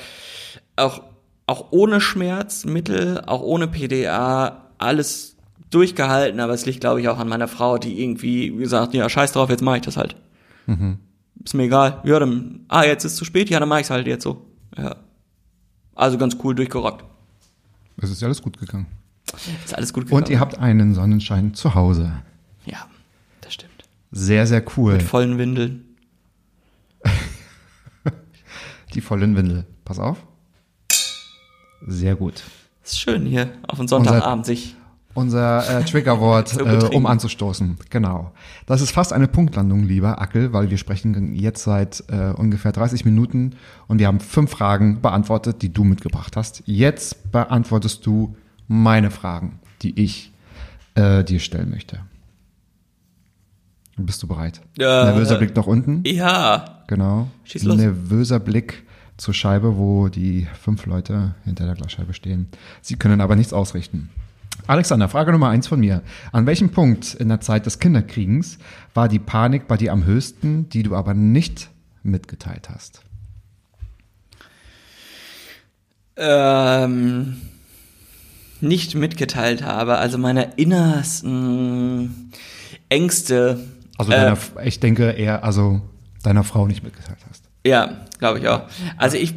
auch, auch ohne Schmerzmittel, auch ohne PDA, alles durchgehalten, aber es liegt, glaube ich, auch an meiner Frau, die irgendwie gesagt, ja, scheiß drauf, jetzt mache ich das halt. Mhm. Ist mir egal. Ja, dann, ah, jetzt ist zu spät, ja, dann mache ich es halt jetzt so. Ja. Also ganz cool durchgerockt. Es ist ja alles gut gegangen. Ist alles gut gegangen. Und ihr habt einen Sonnenschein zu Hause. Ja, das stimmt. Sehr, sehr cool. Mit vollen Windeln. Die vollen Windel. Pass auf. Sehr gut. Ist schön hier auf den Sonntagabend sich. Unser äh, Triggerwort, äh, um anzustoßen. Genau. Das ist fast eine Punktlandung, lieber Ackel, weil wir sprechen jetzt seit äh, ungefähr 30 Minuten und wir haben fünf Fragen beantwortet, die du mitgebracht hast. Jetzt beantwortest du meine Fragen, die ich äh, dir stellen möchte. Bist du bereit? Ja. Nervöser Blick nach unten. Ja. Genau. Schieß los. Nervöser Blick zur Scheibe, wo die fünf Leute hinter der Glasscheibe stehen. Sie können aber nichts ausrichten. Alexander, Frage Nummer eins von mir. An welchem Punkt in der Zeit des Kinderkriegens war die Panik bei dir am höchsten, die du aber nicht mitgeteilt hast? ähm, nicht mitgeteilt habe, also meine innersten Ängste. Also äh, deiner, ich denke eher, also deiner Frau nicht mitgeteilt hast. Ja, glaube ich auch. Also ich,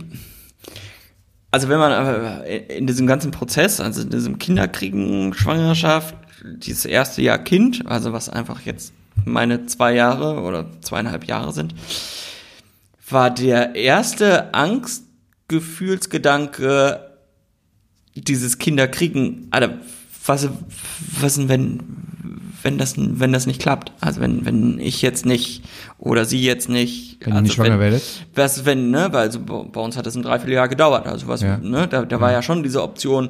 also wenn man äh, in diesem ganzen Prozess, also in diesem Kinderkriegen, Schwangerschaft, dieses erste Jahr Kind, also was einfach jetzt meine zwei Jahre oder zweieinhalb Jahre sind, war der erste Angstgefühlsgedanke dieses Kinderkriegen, Alter, was, was denn, wenn, wenn das, wenn das nicht klappt? Also wenn, wenn ich jetzt nicht oder sie jetzt nicht. Wenn ihr also nicht schwanger werdet? Was, wenn, ne, weil also bei uns hat das ein Dreivierteljahr gedauert. Also was, Ja. ne, da, da war ja schon diese Option,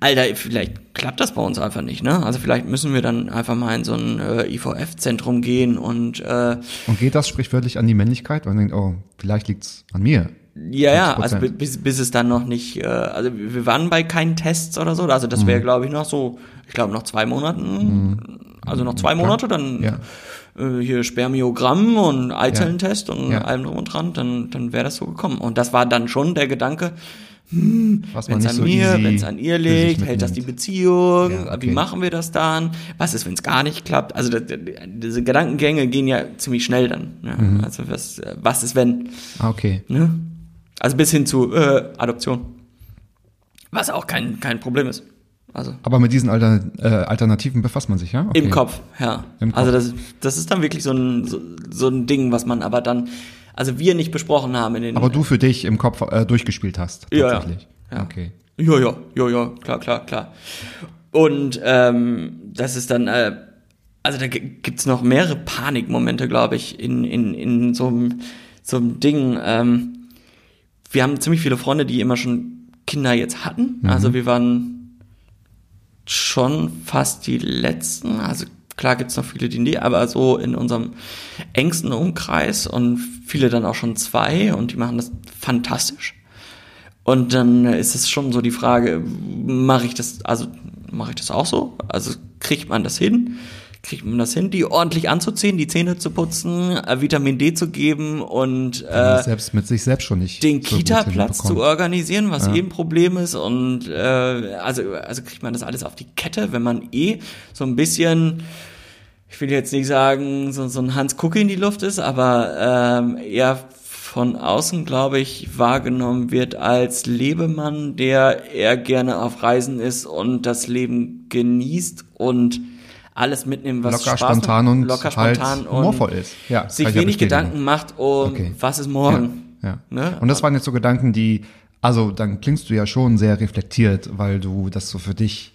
Alter, vielleicht klappt das bei uns einfach nicht, ne? Also vielleicht müssen wir dann einfach mal in so ein äh, IVF-Zentrum gehen und äh, Und geht das sprichwörtlich an die Männlichkeit? Und denkt, oh, vielleicht liegt's an mir. Ja, ja, also 50%. bi- bis, bis es dann noch nicht, äh, also wir waren bei keinen Tests oder so, also das Mhm. wäre, glaube ich, noch so, ich glaube, noch zwei Monaten, also noch zwei Monate, dann Ja. äh, hier Spermiogramm und Eizellentest und Ja. allem drum und dran, dann, dann wäre das so gekommen. Und das war dann schon der Gedanke, Was wenn es an so mir, wenn es an ihr liegt, hält das die. Beziehung, Ja, okay. wie machen wir das dann, was ist, wenn es gar nicht klappt, also das, diese Gedankengänge gehen ja ziemlich schnell dann, ja. Mhm. also was, was ist, wenn, Ah, okay. Ne? Also bis hin zu äh, Adoption. Was auch kein, kein Problem ist. Also Aber mit diesen Alter, äh, Alternativen befasst man sich, ja? Okay. im Kopf, ja. Im Kopf. Also das, das ist dann wirklich so ein, so, so ein Ding, was man aber dann, also wir nicht besprochen haben in den. Aber du für dich im Kopf äh, durchgespielt hast, Ja, ja. tatsächlich. Ja. Okay. Ja, ja, ja, ja, klar, klar, klar. Und ähm, das ist dann, äh, also da gi- gibt's noch mehrere Panikmomente, glaube ich, in, in, in so einem so einem Ding. Ähm, wir haben ziemlich viele Freunde, die immer schon Kinder jetzt hatten. Also wir waren schon fast die letzten. Also klar gibt's noch viele, die nie, aber so in unserem engsten Umkreis und viele dann auch schon zwei und die machen das fantastisch. Und dann ist es schon so die Frage, mache ich das, also mache ich das auch so? Also kriegt man das hin? Kriegt man das hin, die ordentlich anzuziehen, die Zähne zu putzen, äh, Vitamin D zu geben und äh, selbst mit sich selbst schon nicht den so Kita-Platz zu organisieren, was eh ein Problem ist. Und äh, also, also kriegt man das alles auf die Kette, wenn man eh so ein bisschen, ich will jetzt nicht sagen, so, so ein Hans Kucke in die Luft ist, aber ähm, eher von außen, glaube ich, wahrgenommen wird als Lebemann, der eher gerne auf Reisen ist und das Leben genießt und alles mitnehmen, was Locker, Spaß spontan macht, und locker halt spontan und humorvoll ist. Ja, sich ja wenig. Gedanken macht um Okay. was ist morgen. Ja. Ne? Und das waren jetzt so Gedanken, die, also dann klingst du ja schon sehr reflektiert, weil du das so für dich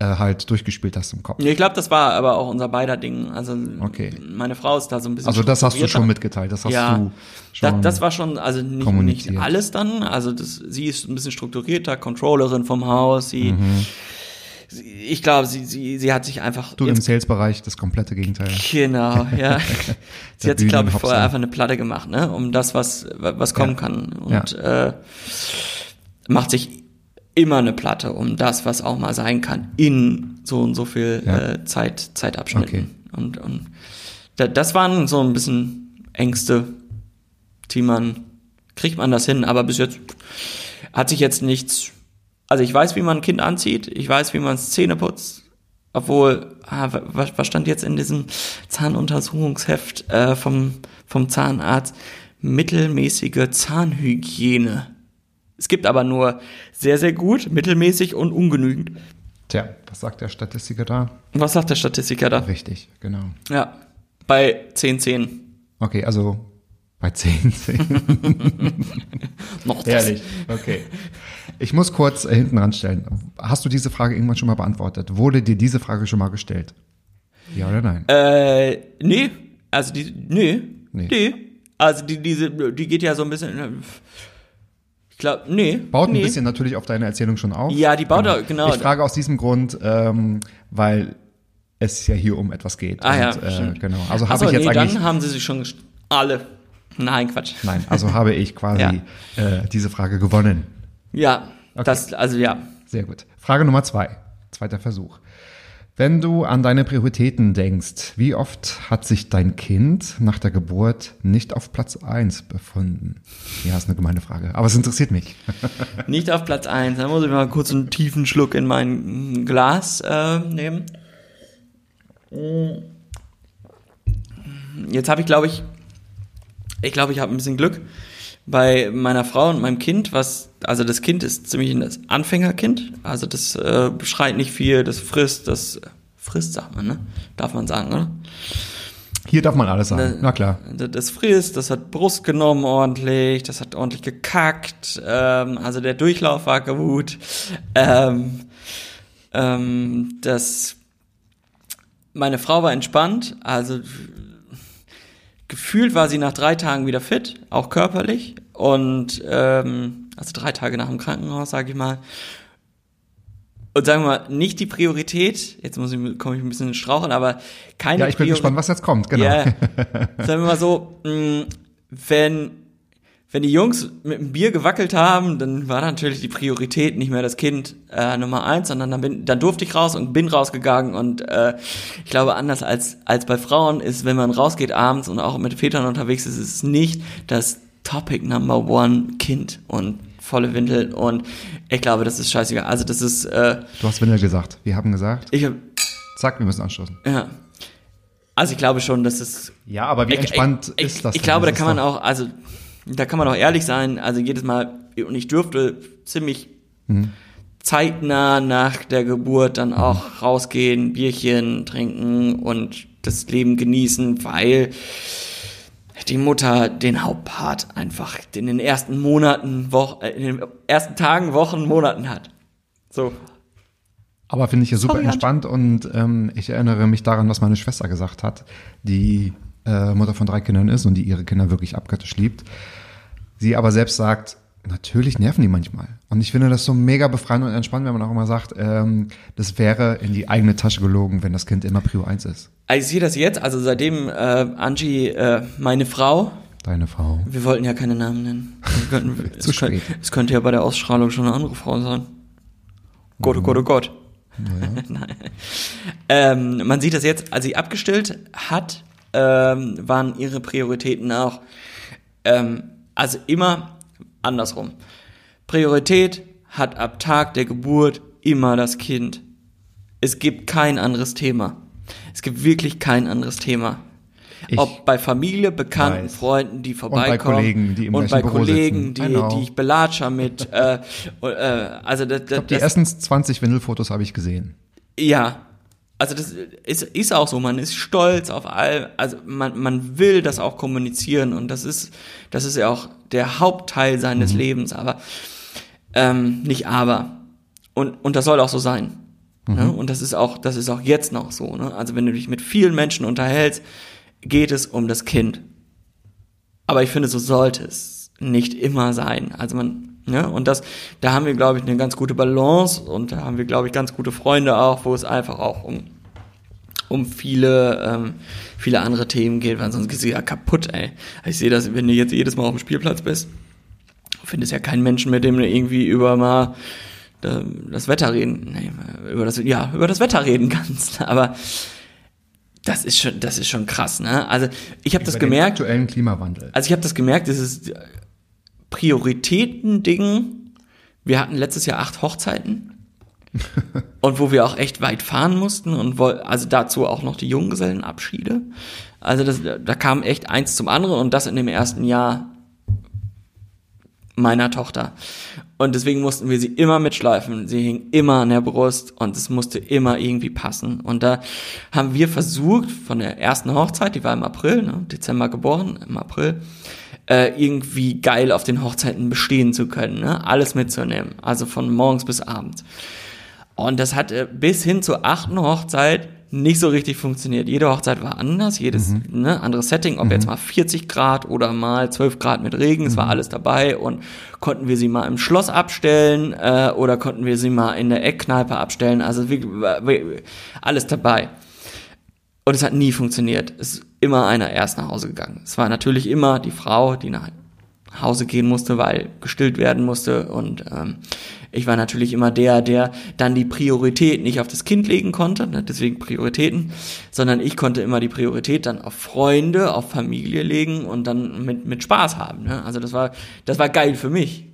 äh, halt durchgespielt hast im Kopf. Ja, Ich glaube, das war aber auch unser beider Ding. Also Okay. meine Frau ist da so ein bisschen. Also das hast du schon mitgeteilt, das hast ja, du das, schon. das war schon, also nicht, nicht alles dann. Also das, sie ist ein bisschen strukturierter, Controllerin vom Haus. Sie, sie ich glaube, sie, sie, sie hat sich einfach. Du im Sales-Bereich das komplette Gegenteil. Genau, ja. sie hat sich, glaube ich, vorher einfach eine Platte gemacht, ne? Um das, was, was kommen Ja. kann. Und äh, macht sich immer eine Platte um das, was auch mal sein kann, in so und so viel Ja. äh, Zeit, Zeitabschnitten. Okay. Und, und da, das waren so ein bisschen Ängste, die man, kriegt man das hin, aber bis jetzt hat sich jetzt nichts, also ich weiß, wie man ein Kind anzieht, ich weiß, wie man Zähne putzt, obwohl, ah, was, was stand jetzt in diesem Zahnuntersuchungsheft äh, vom, vom Zahnarzt? Mittelmäßige Zahnhygiene. Es gibt aber nur sehr, sehr gut, mittelmäßig und ungenügend. Tja, was sagt der Statistiker da? Was sagt der Statistiker da? Richtig, genau. Ja, bei 10, 10. Okay, also bei 10, 10. Noch das. Ehrlich, okay. Ich muss kurz äh, hinten ranstellen. Hast du diese Frage irgendwann schon mal beantwortet? Wurde dir diese Frage schon mal gestellt? Ja oder nein? Äh, nee, also die, nee, Nee. nee. Also die, diese, die geht ja so ein bisschen, äh, ich glaube, nee. Baut nee. ein bisschen natürlich auf deine Erzählung schon auf. Ja, die baut da- genau. Ich frage aus diesem Grund, ähm, weil es ja hier um etwas geht. Ah ja, Und, äh, stimmt. genau. Also habe ich jetzt nee, eigentlich dann haben sie sich schon alle. Nein, Quatsch. Nein, also habe ich quasi Ja. äh, diese Frage gewonnen. Ja, das, also ja. Sehr gut. Frage Nummer zwei. zweiter Versuch. Wenn du an deine Prioritäten denkst, wie oft hat sich dein Kind nach der Geburt nicht auf Platz 1 befunden? Ja, ist eine gemeine Frage, aber es interessiert mich. Nicht auf Platz 1. Dann muss ich mal kurz einen tiefen Schluck in mein Glas äh, nehmen. Jetzt habe ich, glaube ich, ich glaube, ich habe ein bisschen Glück bei meiner Frau und meinem Kind, was, also das Kind ist ziemlich das Anfängerkind, also das äh, schreit nicht viel, das frisst, das frisst, sagt man, ne? Darf man sagen, oder? Hier darf man alles sagen, na klar. Das frisst, das hat Brust genommen ordentlich, das hat ordentlich gekackt, ähm, also der Durchlauf war gut. Ähm, ähm, das, meine Frau war entspannt, also gefühlt war sie nach drei Tagen wieder fit, auch körperlich. Und ähm, also drei Tage nach dem Krankenhaus, sage ich mal. Und sagen wir mal, nicht die Priorität, jetzt muss ich, komme ich ein bisschen in Straucheln, aber keine Ja, ich bin Priori- gespannt, was jetzt kommt, genau. Ja, sagen wir mal so, mh, wenn, wenn die Jungs mit dem Bier gewackelt haben, dann war natürlich die Priorität nicht mehr das Kind äh, Nummer eins, sondern dann, bin, dann durfte ich raus und bin rausgegangen. Und äh, ich glaube, anders als, als bei Frauen ist, wenn man rausgeht abends und auch mit Vätern unterwegs ist, ist es nicht das Topic Number One Kind und volle Windel. Und ich glaube, das ist scheißegal. Also das ist, äh, Du hast Windel gesagt. Wir haben gesagt, ich hab, zack, wir müssen anstoßen. ja. Also ich glaube schon, dass es Ja, aber wie ich, entspannt ich, ist das? Ich glaube, da kann man auch, also da kann man auch ehrlich sein. Also jedes Mal, und ich durfte ziemlich Mhm. zeitnah nach der Geburt dann auch rausgehen, Bierchen trinken und das Leben genießen, weil die Mutter den Hauptpart einfach in den ersten Monaten, Wochen, in den ersten Tagen, Wochen, Monaten hat. So. Aber finde ich ja super entspannt und ähm, ich erinnere mich daran, was meine Schwester gesagt hat, die äh, Mutter von drei Kindern ist und die ihre Kinder wirklich abgöttisch liebt. Sie aber selbst sagt, natürlich nerven die manchmal. Und ich finde das so mega befreiend und entspannt, wenn man auch immer sagt, ähm, das wäre in die eigene Tasche gelogen, wenn das Kind immer Prio 1 ist. Also ich sehe das jetzt, also seitdem äh, Angie, äh, meine Frau, Deine Frau. Wir wollten ja keine Namen nennen. Könnten, Zu es, könnte, spät. es könnte ja bei der Ausstrahlung schon eine andere Frau sein. Gott, oh Gott, oh Gott. Nein. Ähm, man sieht das jetzt, als sie abgestillt hat, ähm, waren ihre Prioritäten auch, ähm, also immer andersrum. Priorität hat ab Tag der Geburt immer das Kind. Es gibt kein anderes Thema. Es gibt wirklich kein anderes Thema. Ich Ob bei Familie, Bekannten, weiß. Freunden, die bei vorbeikommen. Kollegen, die im Und bei Büro Kollegen, die, die ich belatscher mit. äh, und, äh, also das, Ich glaube, die das, ersten 20 Windelfotos habe ich gesehen. ja, also das ist, ist auch so, man ist stolz auf all, also man, man will das auch kommunizieren und das ist, das ist ja auch der Hauptteil seines Lebens, aber ähm, nicht aber. Und, und das soll auch so sein. Ne? Und das ist auch, das ist auch jetzt noch so. Ne? Also wenn du dich mit vielen Menschen unterhältst, geht es um das Kind. Aber ich finde, so sollte es nicht immer sein. Also man, ne, und das, da haben wir, glaube ich, eine ganz gute Balance und da haben wir, glaube ich, ganz gute Freunde auch, wo es einfach auch um, um viele, ähm, viele andere Themen geht, weil sonst gehst du ja kaputt, ey. Ich sehe das, wenn du jetzt jedes Mal auf dem Spielplatz bist, findest ja keinen Menschen, mit dem du irgendwie über mal äh, das Wetter reden, nee, über das, ja, über das Wetter reden kannst. Aber das ist schon, das ist schon krass, ne? Also ich habe das gemerkt. aktuellen Klimawandel. Also ich habe das gemerkt, dieses Prioritäten-Ding. Wir hatten letztes Jahr acht Hochzeiten. und wo wir auch echt weit fahren mussten und also dazu auch noch die Junggesellenabschiede. Also das, da kam echt eins zum anderen und das in dem ersten Jahr meiner Tochter. Und deswegen mussten wir sie immer mitschleifen. Sie hing immer an der Brust und es musste immer irgendwie passen. Und da haben wir versucht, von der ersten Hochzeit, die war im April, ne, Dezember geboren, im April, äh, irgendwie geil auf den Hochzeiten bestehen zu können, ne? alles mitzunehmen. Also von morgens bis abends. Und das hat äh, bis hin zur achten Hochzeit nicht so richtig funktioniert. Jede Hochzeit war anders, jedes ne, anderes Setting, ob jetzt mal 40 Grad oder mal 12 Grad mit Regen, es war alles dabei und konnten wir sie mal im Schloss abstellen äh, oder konnten wir sie mal in der Eckkneipe abstellen, also wie, wie, alles dabei. Und es hat nie funktioniert. Es immer einer erst nach Hause gegangen. Es war natürlich immer die Frau, die nach Hause gehen musste, weil gestillt werden musste. Und ähm, ich war natürlich immer der, der dann die Priorität nicht auf das Kind legen konnte, ne, deswegen Prioritäten, sondern ich konnte immer die Priorität dann auf Freunde, auf Familie legen und dann mit, mit Spaß haben. Ne? Also das war, das war geil für mich.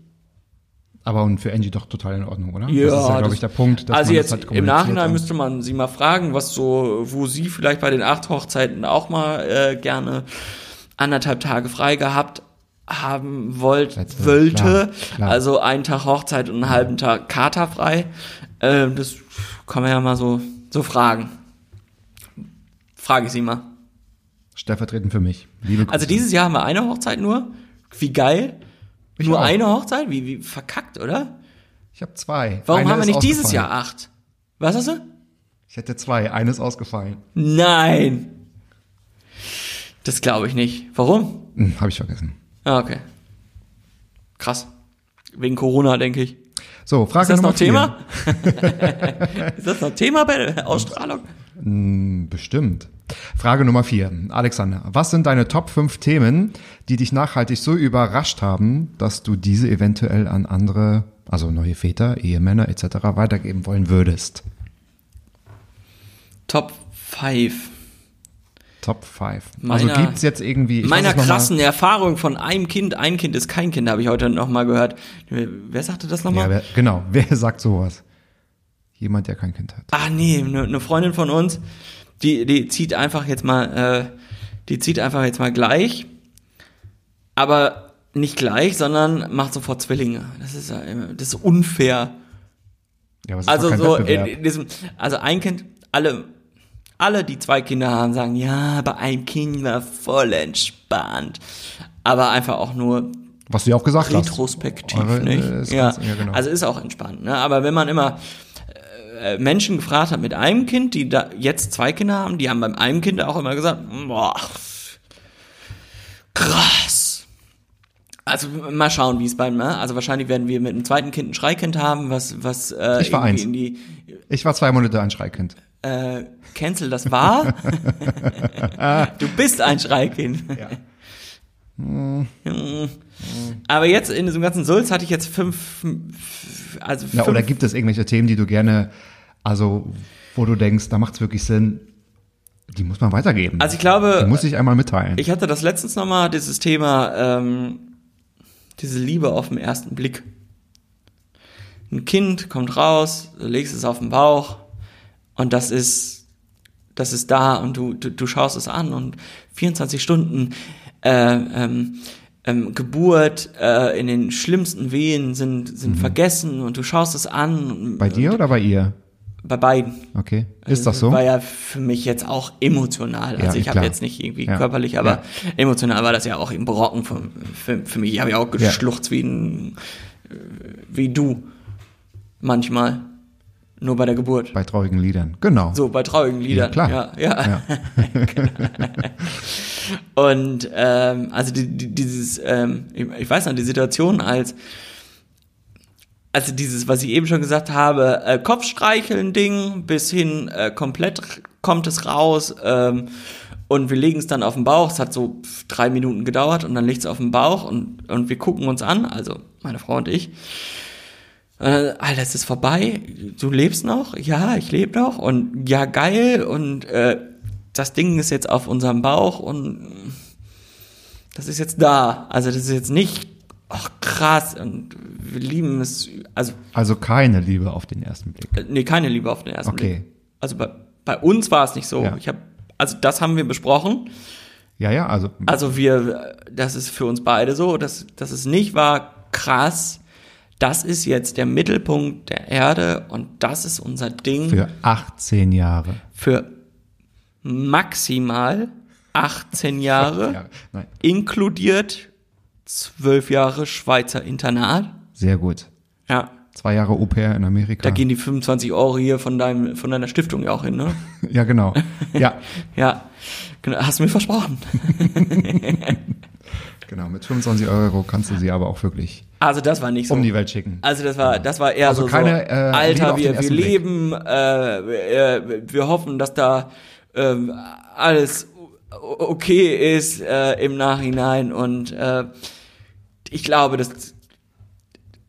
Aber und für Angie doch total in Ordnung, oder? Ja, das ist ja, glaube ich, der Punkt. Also jetzt halt im Nachhinein müsste man sie mal fragen, was so, wo sie vielleicht bei den acht Hochzeiten auch mal äh, gerne anderthalb Tage frei gehabt haben wollt, Letzte, wollte. klar, klar. Also einen Tag Hochzeit und einen halben Tag Kater frei. Ähm, das kann man ja mal so, so fragen. Frage ich sie mal. Stellvertretend für mich. Also dieses Jahr haben wir eine Hochzeit nur. Wie geil. Ich nur auch. eine Hochzeit? Wie, wie verkackt, oder? Ich habe zwei. Warum Eine haben wir ist nicht dieses. Jahr acht? Was hast du? Ich hätte zwei. Eines ausgefallen. Nein. Das glaube ich nicht. Warum? Hm, habe ich vergessen. Ah, okay. Krass. Wegen Corona, denke ich. So, Frage Ist das Nummer noch vier. Thema? Ist das noch Thema bei der Ausstrahlung? Hm, Bestimmt. Frage Nummer vier. Alexander, was sind deine Top 5 Themen, die dich nachhaltig so überrascht haben, dass du diese eventuell an andere, also neue Väter, Ehemänner etc. weitergeben wollen würdest? Top 5. Top 5. Meiner- also gibt's jetzt irgendwie... ich Meiner es krassen Erfahrung von einem Kind, ein Kind ist kein Kind, habe ich heute noch mal gehört. Wer sagte das Ja, nochmal? wer, genau. Wer sagt sowas? Jemand, der kein Kind hat. Ah nee, eine ne Freundin von uns, die, die zieht einfach jetzt mal, äh, die zieht einfach jetzt mal gleich, aber nicht gleich, sondern macht sofort Zwillinge. Das ist das ist unfair. Ja, ist Also so in, in diesem, also ein Kind, alle, alle, die zwei Kinder haben, sagen, ja, bei einem Kind war voll entspannt. Aber einfach auch nur Was du ja auch gesagt hast. retrospektiv, Eure, nicht? äh, ist ja. ganz- ja, genau. Also ist auch entspannt, ne? Aber wenn man immer Menschen gefragt hat mit einem Kind, die da jetzt zwei Kinder haben, die haben beim einem Kind auch immer gesagt, boah, krass. Also mal schauen, wie es beim, ne? Also wahrscheinlich werden wir mit dem zweiten Kind ein Schreikind haben, was, was äh, Ich war eins. in die Ich war zwei Monate ein Schreikind. äh, cancel das war. du bist ein Schreikind. Mhm. Aber jetzt in diesem ganzen Sulz hatte ich jetzt fünf, also Ja, fünf, oder gibt es irgendwelche Themen, die du gerne, also wo du denkst, da macht es wirklich Sinn, die muss man weitergeben. also ich glaube, die muss ich einmal mitteilen. ich hatte das letztens nochmal, dieses Thema, ähm, diese Liebe auf den ersten Blick. Ein Kind kommt raus, du legst es auf den Bauch und das ist, das ist da und du, du, du schaust es an und 24 Stunden äh, ähm, ähm, Geburt äh, in den schlimmsten Wehen sind, sind vergessen und du schaust es an. und- Mhm. bei dir oder bei ihr? Bei beiden. Okay. Ist das so? War ja für mich jetzt auch emotional. Ja, Also ich habe jetzt nicht irgendwie Ja. körperlich, aber Ja. emotional war das ja auch ein Brocken für, für, für mich. Ich habe ja auch geschluchzt wie, ein, äh, wie du manchmal. Nur bei der Geburt. Bei traurigen Liedern. Genau. So, bei traurigen Liedern. klar. Ja, ja. Und ähm, also die, die, dieses, ähm, ich, ich weiß noch, die Situation als also dieses, was ich eben schon gesagt habe, äh, Kopfstreicheln Ding, bis hin äh, komplett kommt es raus ähm, und wir legen es dann auf den Bauch. Es hat so drei Minuten gedauert und dann liegt es auf dem Bauch und, und wir gucken uns an, also meine Frau und ich. Äh, Alter, es ist vorbei. Du lebst noch? Ja, ich lebe noch. Und ja, geil. Und äh, das Ding ist jetzt auf unserem Bauch und das ist jetzt da. Also das ist jetzt nicht, ach krass. Und wir lieben es. Also, Also keine Liebe auf den ersten Blick. äh, nee, keine Liebe auf den ersten Okay. Blick. Also bei, bei uns war es nicht so. Ja. Ich habe, also das haben wir besprochen. Ja, ja, also Also wir, das ist für uns beide so, dass, dass es nicht war, krass, das ist jetzt der Mittelpunkt der Erde und das ist unser Ding für 18 Jahre. für maximal 18 Jahre, Ja, nein. inkludiert 12 Jahre Schweizer Internat. Sehr gut. Ja, Zwei Jahre Au pair in Amerika. da gehen die 25 Euro hier von deinem, von deiner Stiftung ja auch hin, ne? ja, genau. Ja, Ja, genau, hast du mir versprochen. genau. Mit 25 Euro kannst du sie aber auch wirklich Also das war nicht so. um die Welt schicken. Also das war, das war eher Also so, keine, so äh, Alter, wir, wir leben, äh, wir, wir hoffen, dass da ähm, alles okay ist äh, im Nachhinein und äh, ich glaube, das,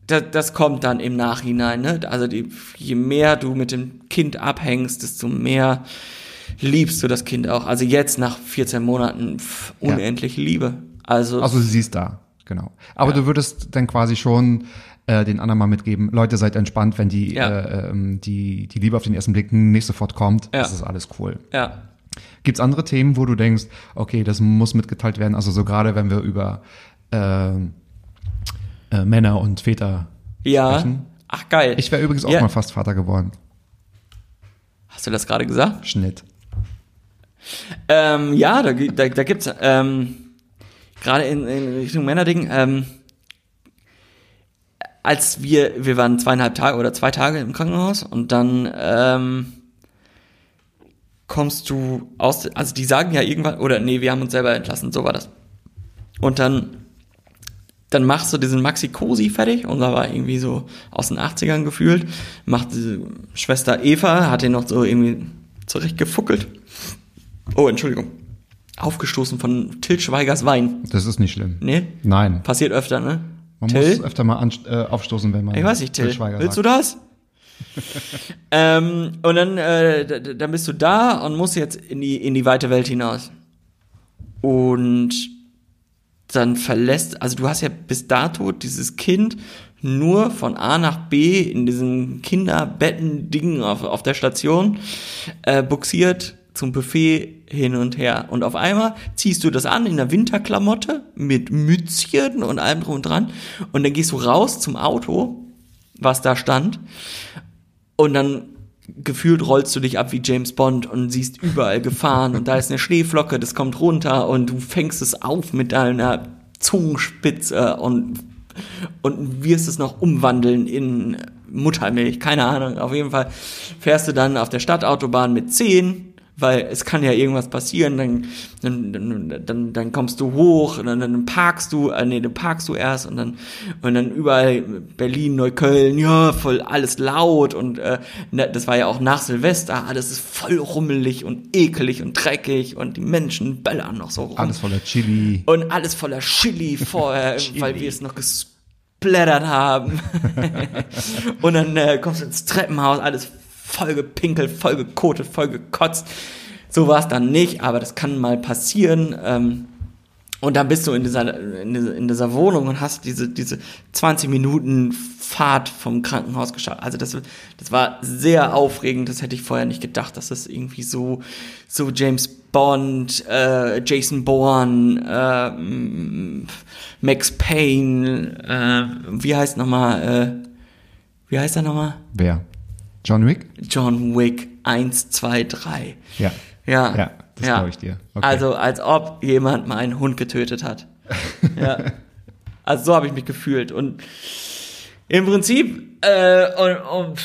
das, das kommt dann im Nachhinein. Ne? Also die, je mehr du mit dem Kind abhängst, desto mehr liebst du das Kind auch. Also jetzt nach 14 Monaten pff, Ja. unendlich Liebe. Also, Also sie ist da, genau. Aber Ja. du würdest dann quasi schon äh, den anderen mal mitgeben, Leute, seid entspannt, wenn die, Ja. äh, ähm, die, die Liebe auf den ersten Blick nicht sofort kommt. Ja. Das ist alles cool. ja. Gibt's andere Themen, wo du denkst, okay, das muss mitgeteilt werden? Also so gerade, wenn wir über äh, äh, Männer und Väter Ja. sprechen. Ach geil. Ich wäre übrigens auch Ja. mal fast Vater geworden. Hast du das gerade gesagt? Schnitt. Ähm, ja, da, da, da gibt's ähm, gerade in, in Richtung Männerding, ähm, als wir, wir waren zweieinhalb Tage oder zwei Tage im Krankenhaus und dann ähm, kommst du aus, also die sagen ja irgendwann, oder nee, wir haben uns selber entlassen, so war das. Und dann, dann machst du diesen Maxi Cosi fertig, unser war irgendwie so aus den 80ern gefühlt, macht diese Schwester Eva, hat den noch so irgendwie zurechtgefuckelt. Oh, Entschuldigung. Aufgestoßen von Till Schweigers Wein. Das ist nicht schlimm. Nee? Nein. Passiert öfter, ne? Man Till? muss öfter mal äh, aufstoßen, wenn man Ich weiß nicht, Till. Schweiger Willst du sagt. das? ähm, und dann, äh, dann bist du da und musst jetzt in die, in die weite Welt hinaus. Und dann verlässt, also du hast ja bis dato dieses Kind nur von A nach B in diesen Kinderbetten-Dingen auf, auf der Station äh, buxiert zum Buffet hin und her. Und auf einmal ziehst du das an in der Winterklamotte mit Mützchen und allem drum und dran. Und dann gehst du raus zum Auto, was da stand. Und dann gefühlt rollst du dich ab wie James Bond und siehst überall Gefahren und da ist eine Schneeflocke, das kommt runter und du fängst es auf mit deiner Zungenspitze und, und wirst es noch umwandeln in Muttermilch, keine Ahnung. Auf jeden Fall fährst du dann auf der Stadtautobahn mit 10 weil es kann ja irgendwas passieren, dann, dann, dann, dann, kommst du hoch und dann, dann parkst du, äh, nee, dann parkst du erst und dann, und dann überall Berlin, Neukölln, ja, voll alles laut und äh, ne, das war ja auch nach Silvester, alles ist voll rummelig und ekelig und dreckig und die Menschen böllern noch so rum. Alles voller Chili. Und alles voller Chili vorher, weil wir es noch gesplattert haben. und dann äh, kommst du ins Treppenhaus, alles voll gepinkelt, voll gekotet, voll gekotzt. So war es dann nicht, aber das kann mal passieren. Ähm, und dann bist du in dieser, in dieser, in dieser Wohnung und hast diese, diese 20 Minuten Fahrt vom Krankenhaus geschafft. Also das, das war sehr aufregend. Das hätte ich vorher nicht gedacht, dass das irgendwie so, so James Bond, äh, Jason Bourne, äh, Max Payne, äh, wie heißt nochmal, äh, wie heißt er nochmal? Wer? John Wick? John Wick 1, 2, 3. Ja. Ja. Ja, das glaub ich dir. Okay. Also, als ob jemand meinen Hund getötet hat. ja. Also, so habe ich mich gefühlt. Und im Prinzip, äh, und, und,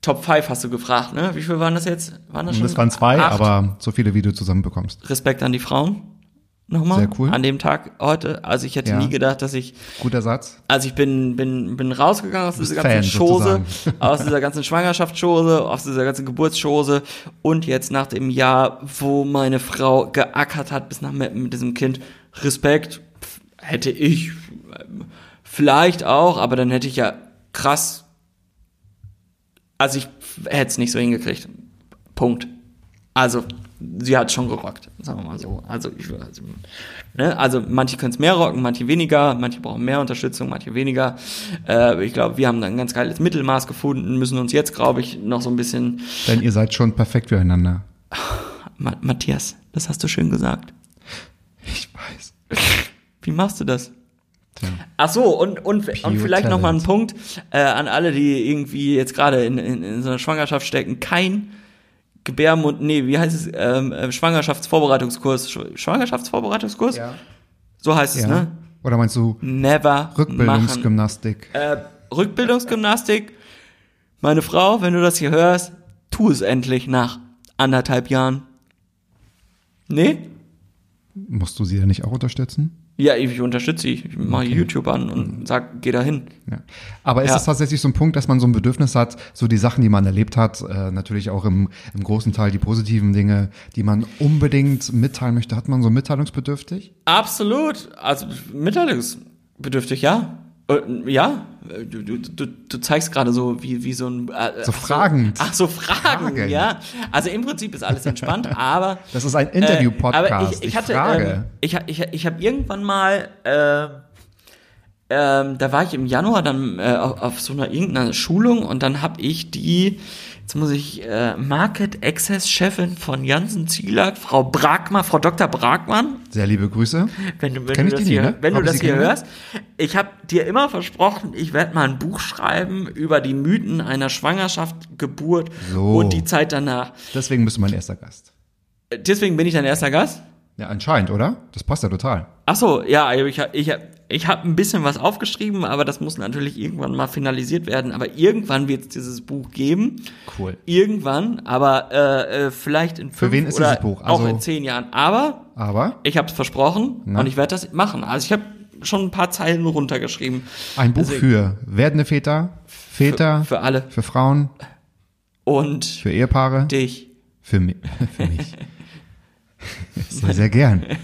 Top 5 hast du gefragt, ne? Wie viel waren das jetzt? Waren das schon? das waren zwei, aber so viele, wie du zusammen bekommst. Respekt an die Frauen. Nochmal. Sehr cool. An dem Tag heute. Also, ich hätte Ja. nie gedacht, dass ich Guter Satz. also ich bin, bin, bin rausgegangen aus dieser ganzen Fan, Chose, sozusagen. aus dieser ganzen Schwangerschaftschose, aus dieser ganzen Geburtschose und jetzt nach dem Jahr, wo meine Frau geackert hat bis nach Meppen mit diesem Kind. Respekt, hätte ich vielleicht auch, aber dann hätte ich ja krass, also ich hätte es nicht so hingekriegt. Punkt. Also, sie hat schon gerockt, sagen wir mal so. Also, ich, also, ne? also manche können es mehr rocken, manche weniger, manche brauchen mehr Unterstützung, manche weniger. Äh, ich glaube, wir haben da ein ganz geiles Mittelmaß gefunden, müssen uns jetzt, glaube ich, noch so ein bisschen. Denn ihr seid schon perfekt füreinander. Ma Matthias, das hast du schön gesagt. Ich weiß. Wie machst du das? Tja. Ach so, und, und, und Pure vielleicht noch mal ein. Punkt äh, an alle, die irgendwie jetzt gerade in, in, in so einer Schwangerschaft stecken. Kein Gebärmund, nee, wie heißt es? Ähm, äh, Schwangerschaftsvorbereitungskurs. Sch Schwangerschaftsvorbereitungskurs? Ja. So heißt es, ja. ne? Oder meinst du Never. Rückbildungsgymnastik? Äh, Rückbildungsgymnastik. Meine Frau, wenn du das hier hörst, tu es endlich nach anderthalb Jahren. Nee? Musst du sie ja nicht auch unterstützen? Ja, ich unterstütze sie. Ich mache YouTube an und sag, geh da hin. Ja. Aber ist Ja. es tatsächlich so ein Punkt, dass man so ein Bedürfnis hat, so die Sachen, die man erlebt hat, äh, natürlich auch im, im großen Teil die positiven Dinge, die man unbedingt mitteilen möchte, hat man so mitteilungsbedürftig? Absolut. Also mitteilungsbedürftig, ja. Äh, Ja, du, du, du, zeigst gerade so wie, wie so ein. Äh, So ach fragend. Ach so, Fragen, Fragen. ja. Also im Prinzip ist alles entspannt, aber. Das ist ein Äh, Interview-Podcast. aber ich, ich hatte, frage. ähm, ich, ich, ich habe irgendwann mal, äh, ähm, da war ich im Januar dann äh, auf, auf so einer irgendeiner Schulung und dann habe ich die, jetzt muss ich, äh, Market Access Chefin von Janssen Zielak, Frau Bragmann, Frau Dr. Bragmann, Sehr liebe Grüße. wenn du, wenn Kenn du ich das die hier, nie, ne? wenn du das hier hörst, ich habe dir immer versprochen, ich werde mal ein Buch schreiben über die Mythen einer Schwangerschaft, Geburt So. und die Zeit danach. Deswegen bist du mein erster Gast. Deswegen bin ich dein erster Gast. Ja, anscheinend, oder? Das passt ja total. Ach so, ja, ich ich ich habe ein bisschen was aufgeschrieben, aber das muss natürlich irgendwann mal finalisiert werden. Aber irgendwann wird es dieses Buch geben. Cool. Irgendwann, aber äh, äh, vielleicht in fünf wen ist oder dieses Buch? auch Also- in zehn Jahren. Aber Aber ich habe es versprochen Na? und ich werde das machen. Also ich habe schon ein paar Zeilen runtergeschrieben. ein Buch Deswegen- für werdende Väter, Väter, Für, für alle. für Frauen, Und für Ehepaare, dich. für, mi für mich. sehr, sehr gern.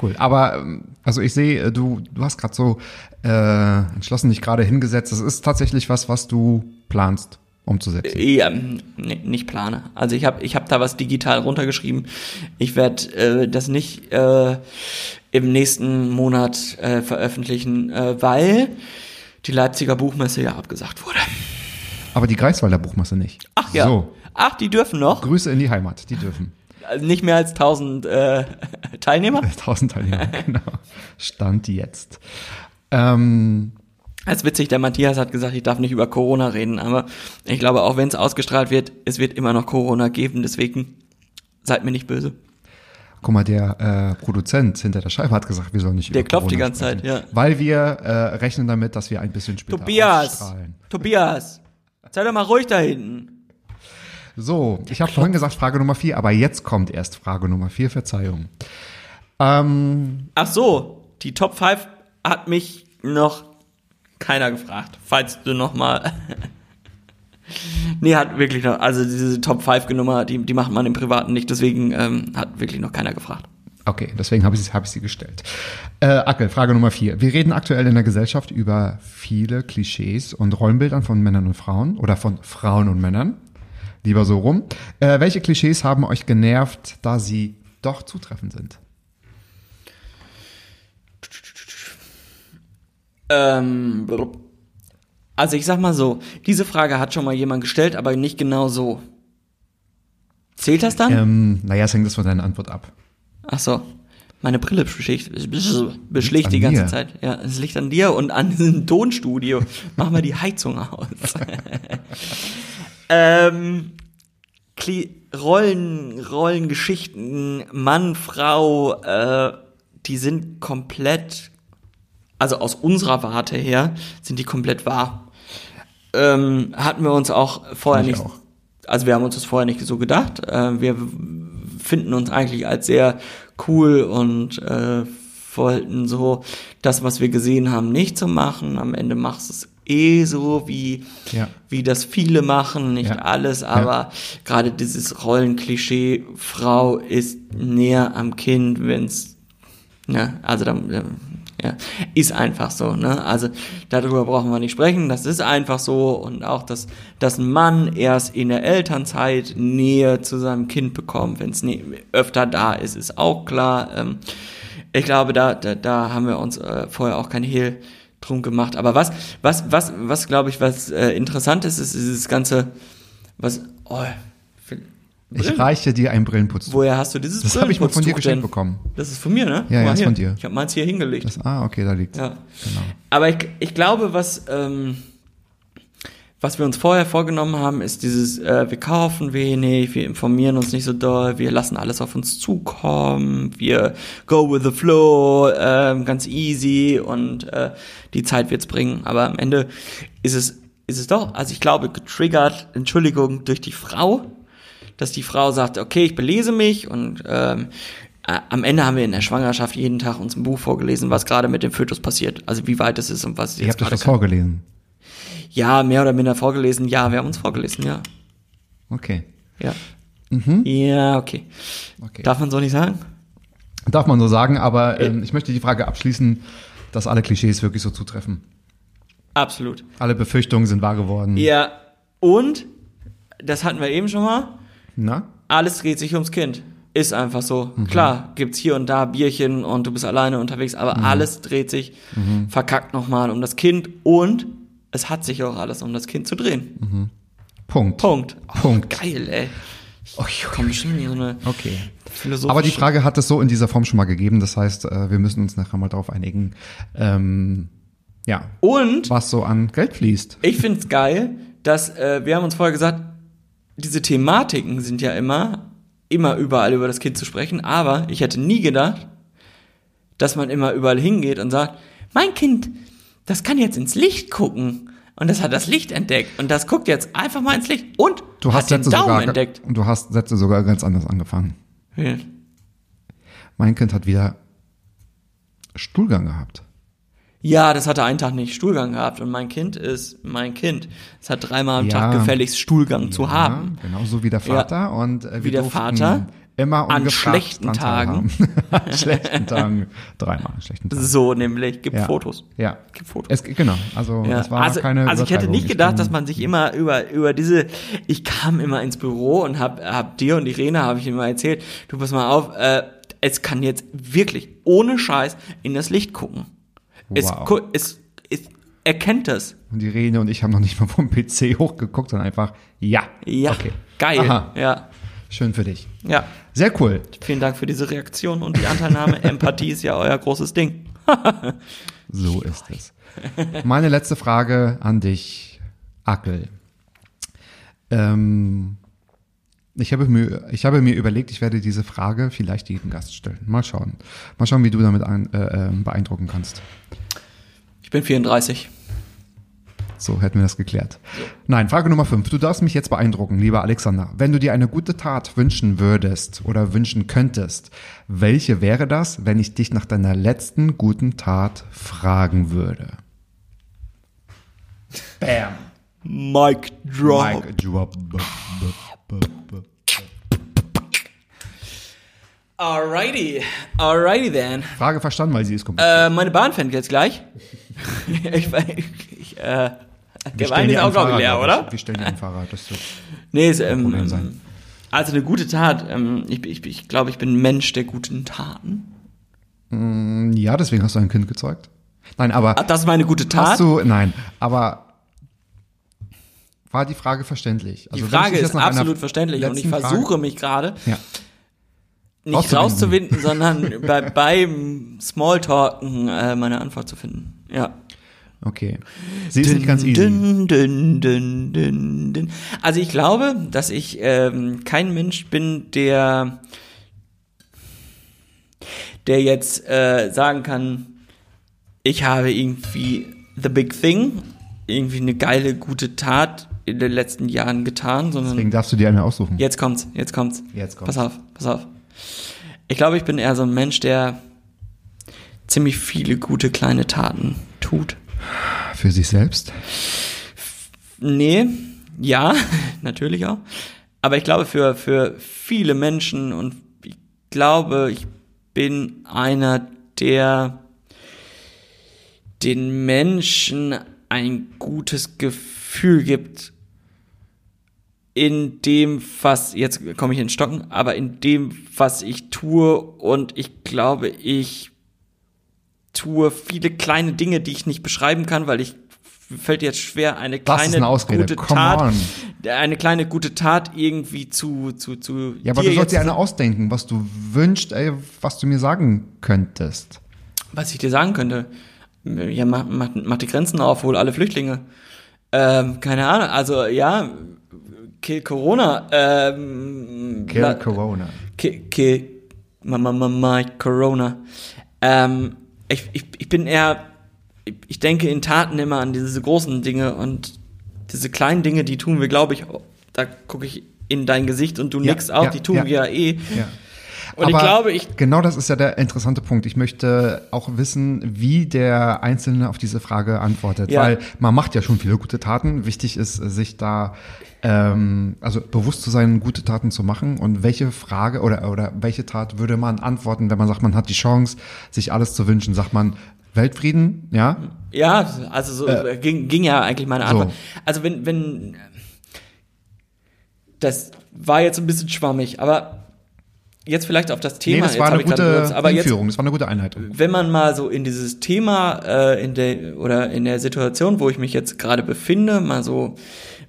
Cool. Aber ähm, also ich sehe, äh, du, du hast gerade so äh, entschlossen dich gerade hingesetzt. Das ist tatsächlich was, was du planst umzusetzen. Ja, n- nicht plane. Also ich habe ich hab da was digital runtergeschrieben. Ich werde äh, das nicht äh, im nächsten Monat äh, veröffentlichen, äh, weil die Leipziger Buchmesse ja abgesagt wurde. Aber die Greifswalder Buchmasse nicht. Ach ja. So, Ach, die dürfen noch. Grüße in die Heimat, die dürfen. Nicht mehr als 1000 äh, Teilnehmer. 1000 Teilnehmer, genau. Stand jetzt. Ähm, ist witzig, der Matthias hat gesagt, ich darf nicht über Corona reden, aber ich glaube, auch wenn es ausgestrahlt wird, es wird immer noch Corona geben, deswegen seid mir nicht böse. guck mal, der äh, Produzent hinter der Scheibe hat gesagt, wir sollen nicht Der über klopft die Corona ganze Zeit, sprechen, ja. Weil wir äh, rechnen damit, dass wir ein bisschen später Tobias! ausstrahlen. Tobias! Sei doch mal ruhig da hinten. So, ich habe vorhin gesagt Frage Nummer vier, aber jetzt kommt erst Frage Nummer vier, Verzeihung. Ähm, Ach so, die Top 5 hat mich noch keiner gefragt, falls du noch mal Nee, hat wirklich noch, also diese Top 5 Nummer, die, die macht man im Privaten nicht, deswegen ähm, hat wirklich noch keiner gefragt. okay, deswegen habe ich, hab ich sie gestellt. Äh, Ackel, Frage Nummer vier. Wir reden aktuell in der Gesellschaft über viele Klischees und Rollenbildern von Männern und Frauen oder von Frauen und Männern. Lieber so rum. Äh, welche Klischees haben euch genervt, da sie doch zutreffend sind? Ähm, also ich sag mal so, diese Frage hat schon mal jemand gestellt, aber nicht genau so. Zählt das dann? Ähm, naja, es hängt das von deiner Antwort ab. Ach so. Meine Brille beschlicht, beschlicht an die ganze mir. Zeit. Ja, es liegt an dir und an diesem Tonstudio. Mach mal die Heizung aus. ähm, Rollen, Rollengeschichten, Mann, Frau, äh, die sind komplett, also aus unserer Warte her, sind die komplett wahr. Ähm, hatten wir uns auch vorher ich nicht, auch. also wir haben uns das vorher nicht so gedacht. Äh, wir finden uns eigentlich als sehr cool und äh, wollten so das, was wir gesehen haben, nicht zu machen. Am Ende machst du es eh so, wie, Ja. wie das viele machen, nicht Ja. alles, aber gerade dieses Rollenklischee, Frau ist näher am Kind, wenn's Ne, also dann, ja, ist einfach so, ne? Also darüber brauchen wir nicht sprechen, das ist einfach so und auch, dass, dass ein Mann erst in der Elternzeit Nähe zu seinem Kind bekommt, wenn es öfter da ist, ist auch klar. Ähm, ich glaube, da, da, da haben wir uns äh, vorher auch kein Hehl drum gemacht. Aber was, was, was, was glaube ich, was äh, interessant ist, ist dieses ganze, was, oh, Ich reiche dir einen Brillenputz. woher hast du dieses Das habe ich mal von dir geschenkt bekommen. Das ist von mir, ne? Ja, ja, ist von dir. Ich habe meins hier hingelegt. Das, ah, okay, da liegt's. ja. Genau. Aber ich, ich glaube, was, ähm, was wir uns vorher vorgenommen haben, ist dieses, äh, wir kaufen wenig, wir informieren uns nicht so doll, wir lassen alles auf uns zukommen, wir go with the flow, ähm, ganz easy und äh, die Zeit wird's bringen. Aber am Ende ist es, ist es doch, also ich glaube, getriggert, Entschuldigung, durch die Frau, dass die Frau sagt, okay, ich belese mich und ähm, äh, am Ende haben wir in der Schwangerschaft jeden Tag uns ein Buch vorgelesen, was gerade mit dem Fötus passiert. Also wie weit es ist und was Ihr jetzt euch gerade das kann. vorgelesen. Ja, mehr oder minder vorgelesen. Ja, wir haben uns vorgelesen, ja. Okay. Ja. Ja, okay. okay. Darf man so nicht sagen? Darf man so sagen, aber ähm, ich möchte die Frage abschließen, dass alle Klischees wirklich so zutreffen. Absolut. Alle Befürchtungen sind wahr geworden. Ja, und, das hatten wir eben schon mal, Na? alles dreht sich ums Kind. Ist einfach so. Klar, gibt's hier und da Bierchen und du bist alleine unterwegs, aber alles dreht sich verkackt nochmal um das Kind und es hat sich auch alles um das Kind zu drehen. Punkt. Punkt. Punkt. Geil, ey. Ich komm bestimmt in so eine Okay. philosophische... Aber die Frage hat es so in dieser Form schon mal gegeben. Das heißt, äh, wir müssen uns nachher mal darauf einigen, ähm, ja, Und was so an Geld fließt. ich find's geil, dass äh, wir haben uns vorher gesagt, diese Thematiken sind ja immer, immer überall über das Kind zu sprechen, aber ich hätte nie gedacht, dass man immer überall hingeht und sagt, mein Kind, das kann jetzt ins Licht gucken. Und das hat das Licht entdeckt. Und das guckt jetzt einfach mal ins Licht. Und Du hast den Sätze Daumen sogar, entdeckt. und du hast Sätze sogar ganz anders angefangen. Ja. Mein Kind hat wieder Stuhlgang gehabt. Ja, das hat er einen Tag nicht Stuhlgang gehabt. Und mein Kind ist mein Kind. Es hat dreimal am Ja. Tag gefälligst Stuhlgang zu haben. Ja, genauso wie der Vater. Und äh, Wie der Vater immer an schlechten Tagen. an schlechten Tagen. Dreimal an schlechten Tagen. So nämlich. Gibt Ja. Fotos. Ja. Gibt Fotos. Es, genau. Also, Ja. es war also, keine also ich hätte nicht gedacht, dass man sich immer über über diese. Ich kam immer ins Büro und hab, hab dir und Irene habe ich immer erzählt. Du pass mal auf. Äh, es kann jetzt wirklich ohne Scheiß in das Licht gucken. Es, Wow. gu- es, es erkennt das. Und Irene und ich haben noch nicht mal vom PC hochgeguckt, sondern einfach, ja. Ja, Okay. geil. Aha. Ja, Schön für dich. ja. Sehr cool. Vielen Dank für diese Reaktion und die Anteilnahme. Empathie ist ja euer großes Ding. So ist es. Meine letzte Frage an dich, Ackel. Ähm, ich, habe mir, ich habe mir überlegt, ich werde diese Frage vielleicht jedem Gast stellen. Mal schauen. Mal schauen, wie du damit ein, äh, äh, beeindrucken kannst. Ich bin 34. So hätten wir das geklärt. Nein, Frage Nummer 5. Du darfst mich jetzt beeindrucken, lieber Alexander. Wenn du dir eine gute Tat wünschen würdest oder wünschen könntest, welche wäre das, wenn ich dich nach deiner letzten guten Tat fragen würde? Bam. Mike Drop. Mic drop. Alrighty. Alrighty then. Frage verstanden, weil sie ist kompliziert. Äh, meine Bahn fängt jetzt gleich. ich, ich, äh, Wir der Wein ist auch, glaube ich, leer, oder? Wir stellen dir einen Fahrer. Das wird Nee, ist, ähm, sein. also eine gute Tat. Ähm, ich, ich, ich glaube, ich bin ein Mensch der guten Taten. ja, deswegen hast du ein Kind gezeugt. Nein, aber Ah, Das ist meine gute Tat. hast du, nein, aber war die Frage verständlich? Die Also, ich Frage ist absolut verständlich und ich versuche Frage- mich gerade Ja. nicht Rauszuwinden. rauszuwinden, sondern bei, beim Smalltalken äh, meine Antwort zu finden. Ja. Okay. Sie ist nicht ganz easy. Dün, dün, dün, dün, dün. Also ich glaube, dass ich ähm, kein Mensch bin, der der jetzt äh, sagen kann, ich habe irgendwie the big thing, irgendwie eine geile, gute Tat in den letzten Jahren getan, sondern Deswegen darfst du dir eine aussuchen. Jetzt kommt's, jetzt kommt's. Jetzt kommt's. Pass auf, pass auf. Ich glaube, ich bin eher so ein Mensch, der ziemlich viele gute kleine Taten tut. Für sich selbst. Nee, ja, natürlich auch. Aber ich glaube, für, für viele Menschen und ich glaube, ich bin einer, der den Menschen ein gutes Gefühl gibt in dem, was, jetzt komme ich ins Stocken, aber in dem, was ich tue und ich glaube, ich tue viele kleine Dinge, die ich nicht beschreiben kann, weil ich fällt jetzt schwer, eine kleine eine gute Tat, on. eine kleine gute Tat irgendwie zu zu zu. Ja, aber dir du sollst dir eine ausdenken, was du wünschst, ey, was du mir sagen könntest. Was ich dir sagen könnte, ja, mach, mach, mach die Grenzen auf, hol alle Flüchtlinge. Ähm, keine Ahnung, also ja, kill Corona. Ähm, Kill la- Corona. Kill, kill Mama, Mama, Corona. Ähm, ich, ich, ich bin eher, ich, denke in Taten immer an diese großen Dinge und diese kleinen Dinge, die tun wir, glaube ich, da gucke ich in dein Gesicht und du Ja, nix auch, ja, die tun ja. wir ja eh. Ja. Und ich glaube, ich- Genau das ist ja der interessante Punkt. Ich möchte auch wissen, wie der Einzelne auf diese Frage antwortet. Ja. Weil man macht ja schon viele gute Taten. Wichtig ist, sich da ähm, also bewusst zu sein, gute Taten zu machen. Und welche Frage oder, oder welche Tat würde man antworten, wenn man sagt, man hat die Chance, sich alles zu wünschen? Sagt man Weltfrieden, ja? Ja, also so ging, ging ja eigentlich meine Antwort. Äh. so. Also wenn, wenn das war jetzt ein bisschen schwammig, aber jetzt vielleicht auf das Thema. Nee, das jetzt war eine gute benutzt, aber jetzt, Einführung, das war eine gute Einleitung. wenn man mal so in dieses Thema äh, in der oder in der Situation, wo ich mich jetzt gerade befinde, mal so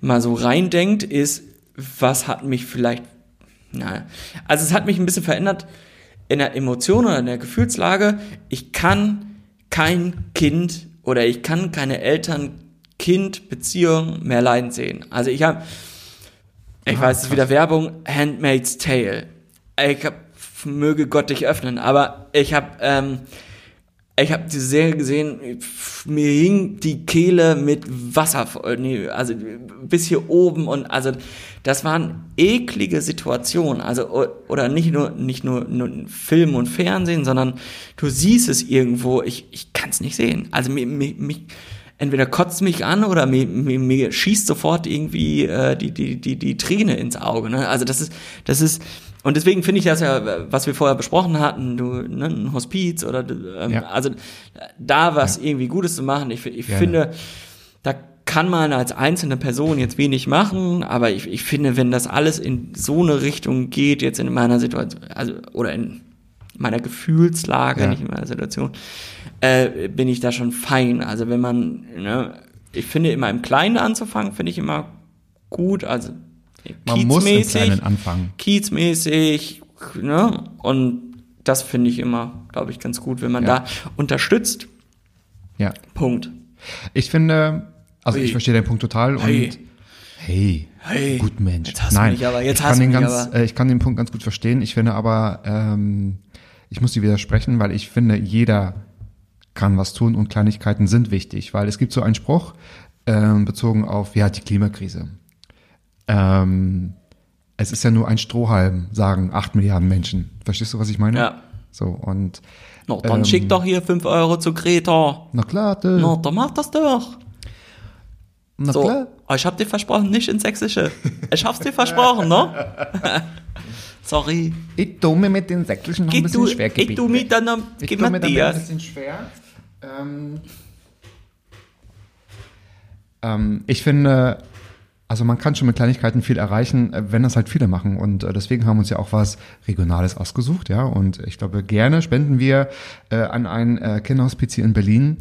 mal so reindenkt, ist, was hat mich vielleicht, naja, also es hat mich ein bisschen verändert in der Emotion oder in der Gefühlslage. Ich kann kein Kind oder ich kann keine Eltern-Kind-Beziehung mehr leiden sehen. Also ich habe, ich weiß, es ist wieder Werbung, Handmaid's Tale. Ich hab, möge Gott dich öffnen, aber ich habe ähm, ich habe die Serie gesehen, mir hing die Kehle mit Wasser, voll, nee, also bis hier oben und also das waren eklige Situationen, also oder nicht nur nicht nur, nur Film und Fernsehen, sondern du siehst es irgendwo, ich ich kann es nicht sehen. Also mir, mir, mich entweder kotzt mich an oder mir, mir, mir schießt sofort irgendwie äh, die, die, die, die Träne ins Auge. Ne? Also das ist, das ist, und deswegen finde ich das ja, was wir vorher besprochen hatten, du, ne, ein Hospiz oder ähm, Ja. also da was irgendwie Gutes zu machen, ich, ich Gerne. finde, da kann man als einzelne Person jetzt wenig machen, aber ich, ich finde, wenn das alles in so eine Richtung geht, jetzt in meiner Situation, also oder in meiner Gefühlslage, Ja. nicht in meiner Situation, äh, bin ich da schon fein. Also wenn man, ne, ich finde immer im Kleinen anzufangen, finde ich immer gut, also Man muss kiezmäßig, Kleinen anfangen. kiezmäßig, ne, und das finde ich immer, glaube ich, ganz gut, wenn man Ja. da unterstützt. Ja. Punkt. Ich finde, also Hey. ich verstehe den Punkt total und hey, Hey. gut Mensch. Jetzt hast du Nein, aber, jetzt ich hast kann du den ganz, aber. äh, ich kann den Punkt ganz gut verstehen. Ich finde aber, ähm, ich muss dir widersprechen, weil ich finde, jeder kann was tun und Kleinigkeiten sind wichtig, weil es gibt so einen Spruch ähm, bezogen auf ja die Klimakrise. Ähm, es ist ja nur ein Strohhalm, sagen acht Milliarden Menschen. Verstehst du, was ich meine? Ja. So und No, dann Ähm. schick doch hier 5 Euro zu Greta. na klar, du, No, dann mach das doch. na So, klar. oh, ich hab dir versprochen, nicht ins Sächsische. Ich hab's dir versprochen, ne? Sorry. Ich tue mir mit den Sächsischen noch ein bisschen du, schwer gebeten. dann, Ich tue mir mir damit ein dir. bisschen schwer. Ähm, ähm, ich finde, also man kann schon mit Kleinigkeiten viel erreichen, äh, wenn das halt viele machen. Und äh, deswegen haben wir uns ja auch was Regionales ausgesucht, ja. Und ich glaube, gerne spenden wir äh, an ein äh, Kinderhospiz hier in Berlin.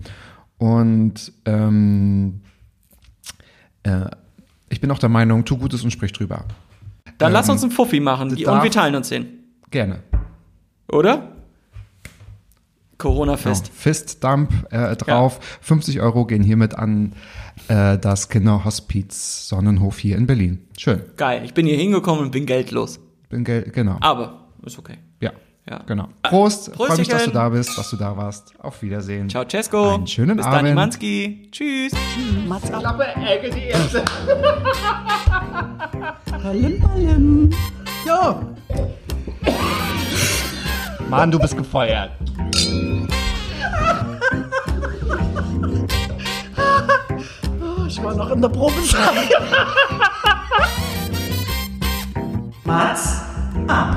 Und ähm, äh, ich bin auch der Meinung, tu Gutes und sprich drüber. Dann lass Ähm, uns einen Fuffi machen und wir teilen uns den. Gerne. Oder? Corona-Fest. Genau. Fistdump äh, drauf. 50 Euro gehen hiermit an äh, das Kinderhospiz Sonnenhof hier in Berlin. Schön. Geil. Ich bin hier hingekommen und bin geldlos. Bin gel genau. Aber ist okay. Ja. Ja. Genau. Prost. Freue mich, dass du da bist, dass du da warst. Auf Wiedersehen. Ciao, Cesco. Einen schönen Bis dann, Abend. Manski. Tschüss. Ballim, ballim. Ja, Mann, du bist gefeuert. ich war noch in der Probezeit. Mats ab.